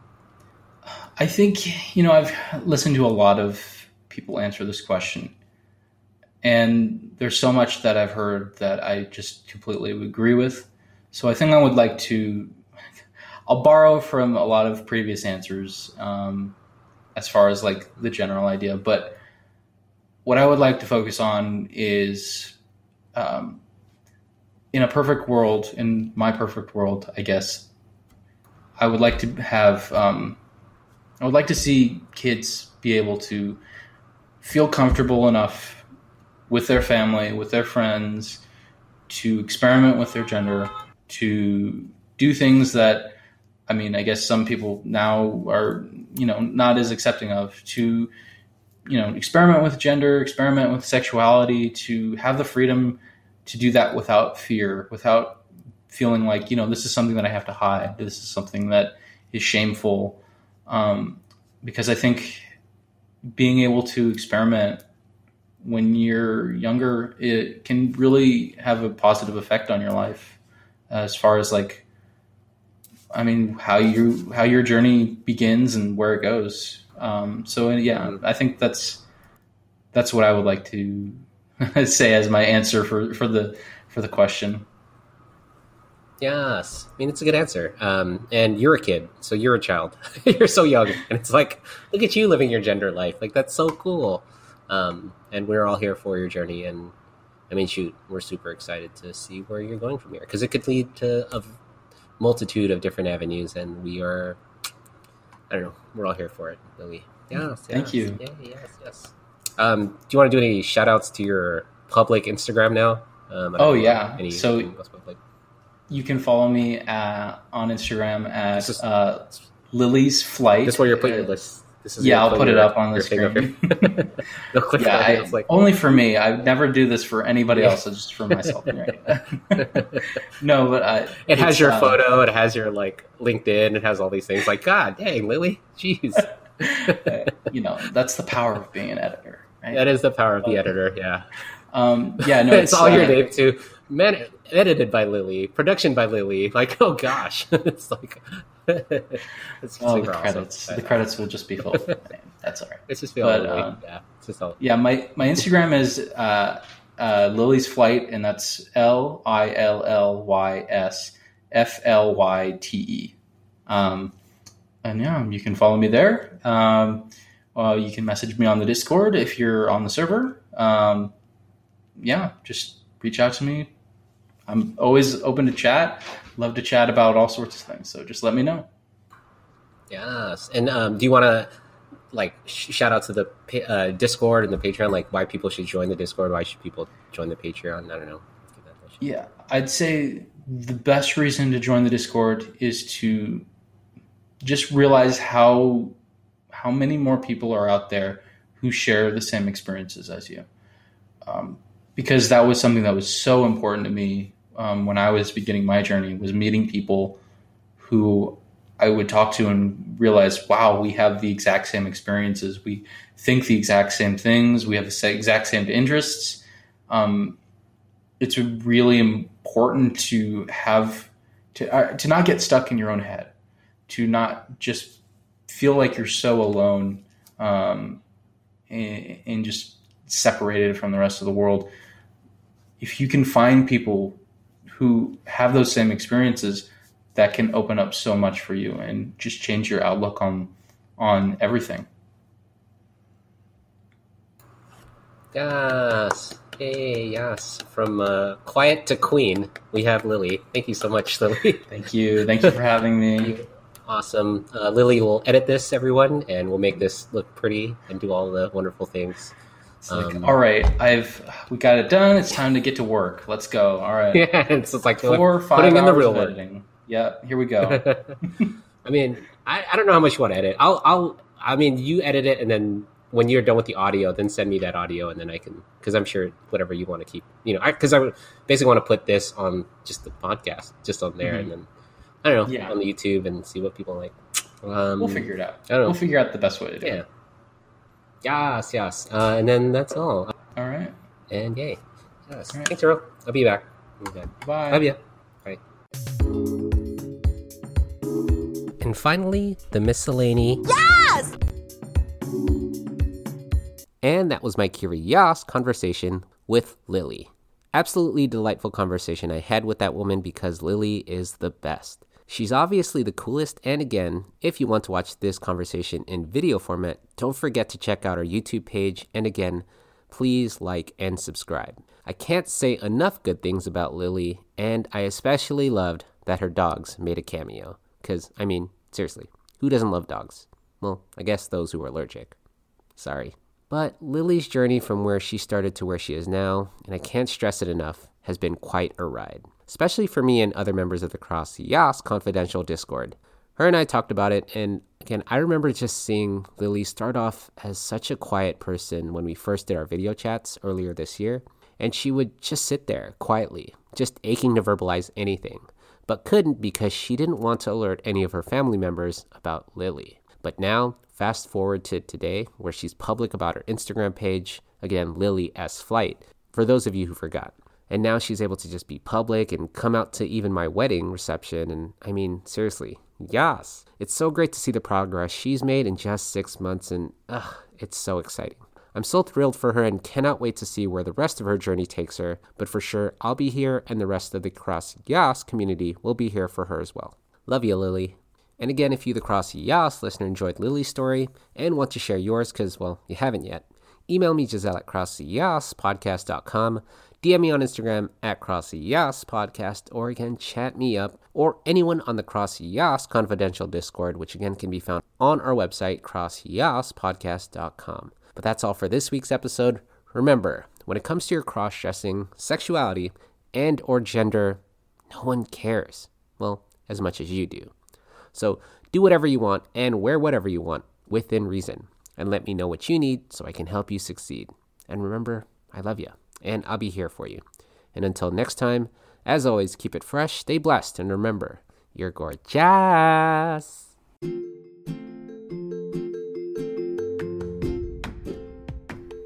I think you know I've listened to a lot of people answer this question, and there's so much that I've heard that I just completely agree with. So I think I would like to. I'll borrow from a lot of previous answers um, as far as like the general idea, but what I would like to focus on is um, in a perfect world, in my perfect world, I guess, I would like to have. Um, I would like to see kids be able to feel comfortable enough with their family, with their friends, to experiment with their gender, to do things that, I mean, I guess some people now are, you know, not as accepting of, to, you know, experiment with gender, experiment with sexuality, to have the freedom to do that without fear, without feeling like, you know, this is something that I have to hide, this is something that is shameful um, because I think being able to experiment when you're younger it can really have a positive effect on your life as far as like I mean how you how your journey begins and where it goes. Um, so yeah, I think that's that's what I would like to say as my answer for, for the for the question. Yes, I mean it's a good answer. Um, and you're a kid, so you're a child. you're so young, and it's like, look at you living your gender life. Like that's so cool. Um, and we're all here for your journey. And I mean, shoot, we're super excited to see where you're going from here because it could lead to a multitude of different avenues, and we are. I don't know. We're all here for it, Lilly. Yes, Thank yes, you. Yeah, yes, yes. Um, do you want to do any shout outs to your public Instagram now? Um, Oh, yeah. Any, So-? You can follow me uh, on Instagram at is- uh, Lilly S Flyte. That's where you're putting your Uh, list. This is yeah, I'll put it up on the screen. no click Yeah, I, like only for me. I never do this for anybody else. It's just for myself. no, but I, it has your uh, photo. It has your like LinkedIn. It has all these things. Like God, dang, Lilly, jeez, uh, you know, that's the power of being an editor. Right? that is the power of the editor. Yeah, Um, yeah, no, it's, all your uh, name too. Man, edited by Lilly, production by Lilly. Like, oh gosh, it's like it's Oh, the awesome. credits. The credits will just be full of my name. That's all right. It's just But, um, yeah, just. Yeah, my my Instagram is uh, uh, Lilly S Flyte, and that's L I L L Y S F L Y T E. Um, and yeah, you can follow me there. Um, uh, you can message me on the Discord if you're on the server. Um, yeah, just reach out to me. I'm always open to chat. Love to chat about all sorts of things. So just let me know. Yes, and um, do you want to like sh- shout out to the uh, Discord and the Patreon? Like, why people should join the Discord? Why should people join the Patreon? I don't know. Give that a shout. Yeah, I'd say the best reason to join the Discord is to just realize how how many more people are out there who share the same experiences as you. Um, because that was something that was so important to me um, when I was beginning my journey was meeting people who I would talk to and realize, wow, we have the exact same experiences. We think the exact same things. We have the exact same interests. Um, it's really important to have to uh, to not get stuck in your own head, to not just feel like you're so alone um, and, and just separated from the rest of the world. If you can find people who have those same experiences, that can open up so much for you and just change your outlook on on everything. Yes. Hey, yes. From uh, quiet to queen, we have Lilly. Thank you so much, Lilly. Thank you. Thank you for having me. awesome. Uh, Lilly will edit this, everyone, and we'll make this look pretty and do all the wonderful things. It's like, Um, all right, I've we got it done. It's time to get to work. Let's go. All right, Yeah, it's like four or five putting in the real of work. editing. Yeah, here we go. I mean, I, I don't know how much you want to edit. I'll, I'll, I mean, you edit it, and then when you're done with the audio, then send me that audio, and then I can, because I'm sure whatever you want to keep, you know, because I, would basically want to put this on just the podcast, just on there, Mhm. and then I don't know, Yeah. on the YouTube and see what people like. Um, we'll figure it out. I don't know. We'll figure out the best way to do Yeah. it. Yes, yes, uh, and then that's all. All right. And yay, yes. All right. Thanks, Earl. I'll be back. Okay. Bye. Love you. Bye. And finally, the miscellany. Yes! And that was my Curi-YAAS conversation with Lilly. Absolutely delightful conversation I had with that woman because Lilly is the best. She's obviously the coolest, and again, if you want to watch this conversation in video format, don't forget to check out our YouTube page, and again, please like and subscribe. I can't say enough good things about Lilly, and I especially loved that her dogs made a cameo. Because, I mean, seriously, who doesn't love dogs? Well, I guess those who are allergic. Sorry. But Lilly's journey from where she started to where she is now, and I can't stress it enough, has been quite a ride. Especially for me and other members of the CrossYAAS Confidential Discord. Her and I talked about it, and again, I remember just seeing Lilly start off as such a quiet person when we first did our video chats earlier this year, and she would just sit there quietly, just aching to verbalize anything, but couldn't because she didn't want to alert any of her family members about Lilly. But now, fast forward to today, where she's public about her Instagram page, again, Lilly S. Flyte, for those of you who forgot. And now she's able to just be public and come out to even my wedding reception. And I mean, seriously, yes. It's so great to see the progress she's made in just six months, and ugh, it's so exciting. I'm so thrilled for her and cannot wait to see where the rest of her journey takes her, but for sure, I'll be here and the rest of the Cross Yas community will be here for her as well. Love you, Lilly. And again, if you, the CrossYAAS listener, enjoyed Lilly's story and want to share yours, because, well, you haven't yet, email me, Giselle at crossyaaspodcast.com, DM me on Instagram at crossyaaspodcast, or again, chat me up, or anyone on the CrossYAAS confidential Discord, which again can be found on our website, crossyaaspodcast.com. But that's all for this week's episode. Remember, when it comes to your cross-dressing, sexuality, and or gender, no one cares. Well, as much as you do. So do whatever you want and wear whatever you want within reason. And let me know what you need so I can help you succeed. And remember, I love you and I'll be here for you. And until next time, as always, keep it fresh, stay blessed, and remember, you're gorgeous.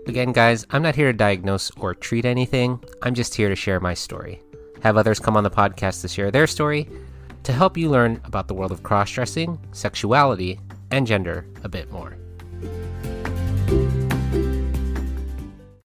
Again, guys, I'm not here to diagnose or treat anything. I'm just here to share my story. Have others come on the podcast to share their story to help you learn about the world of cross dressing, sexuality, and gender a bit more.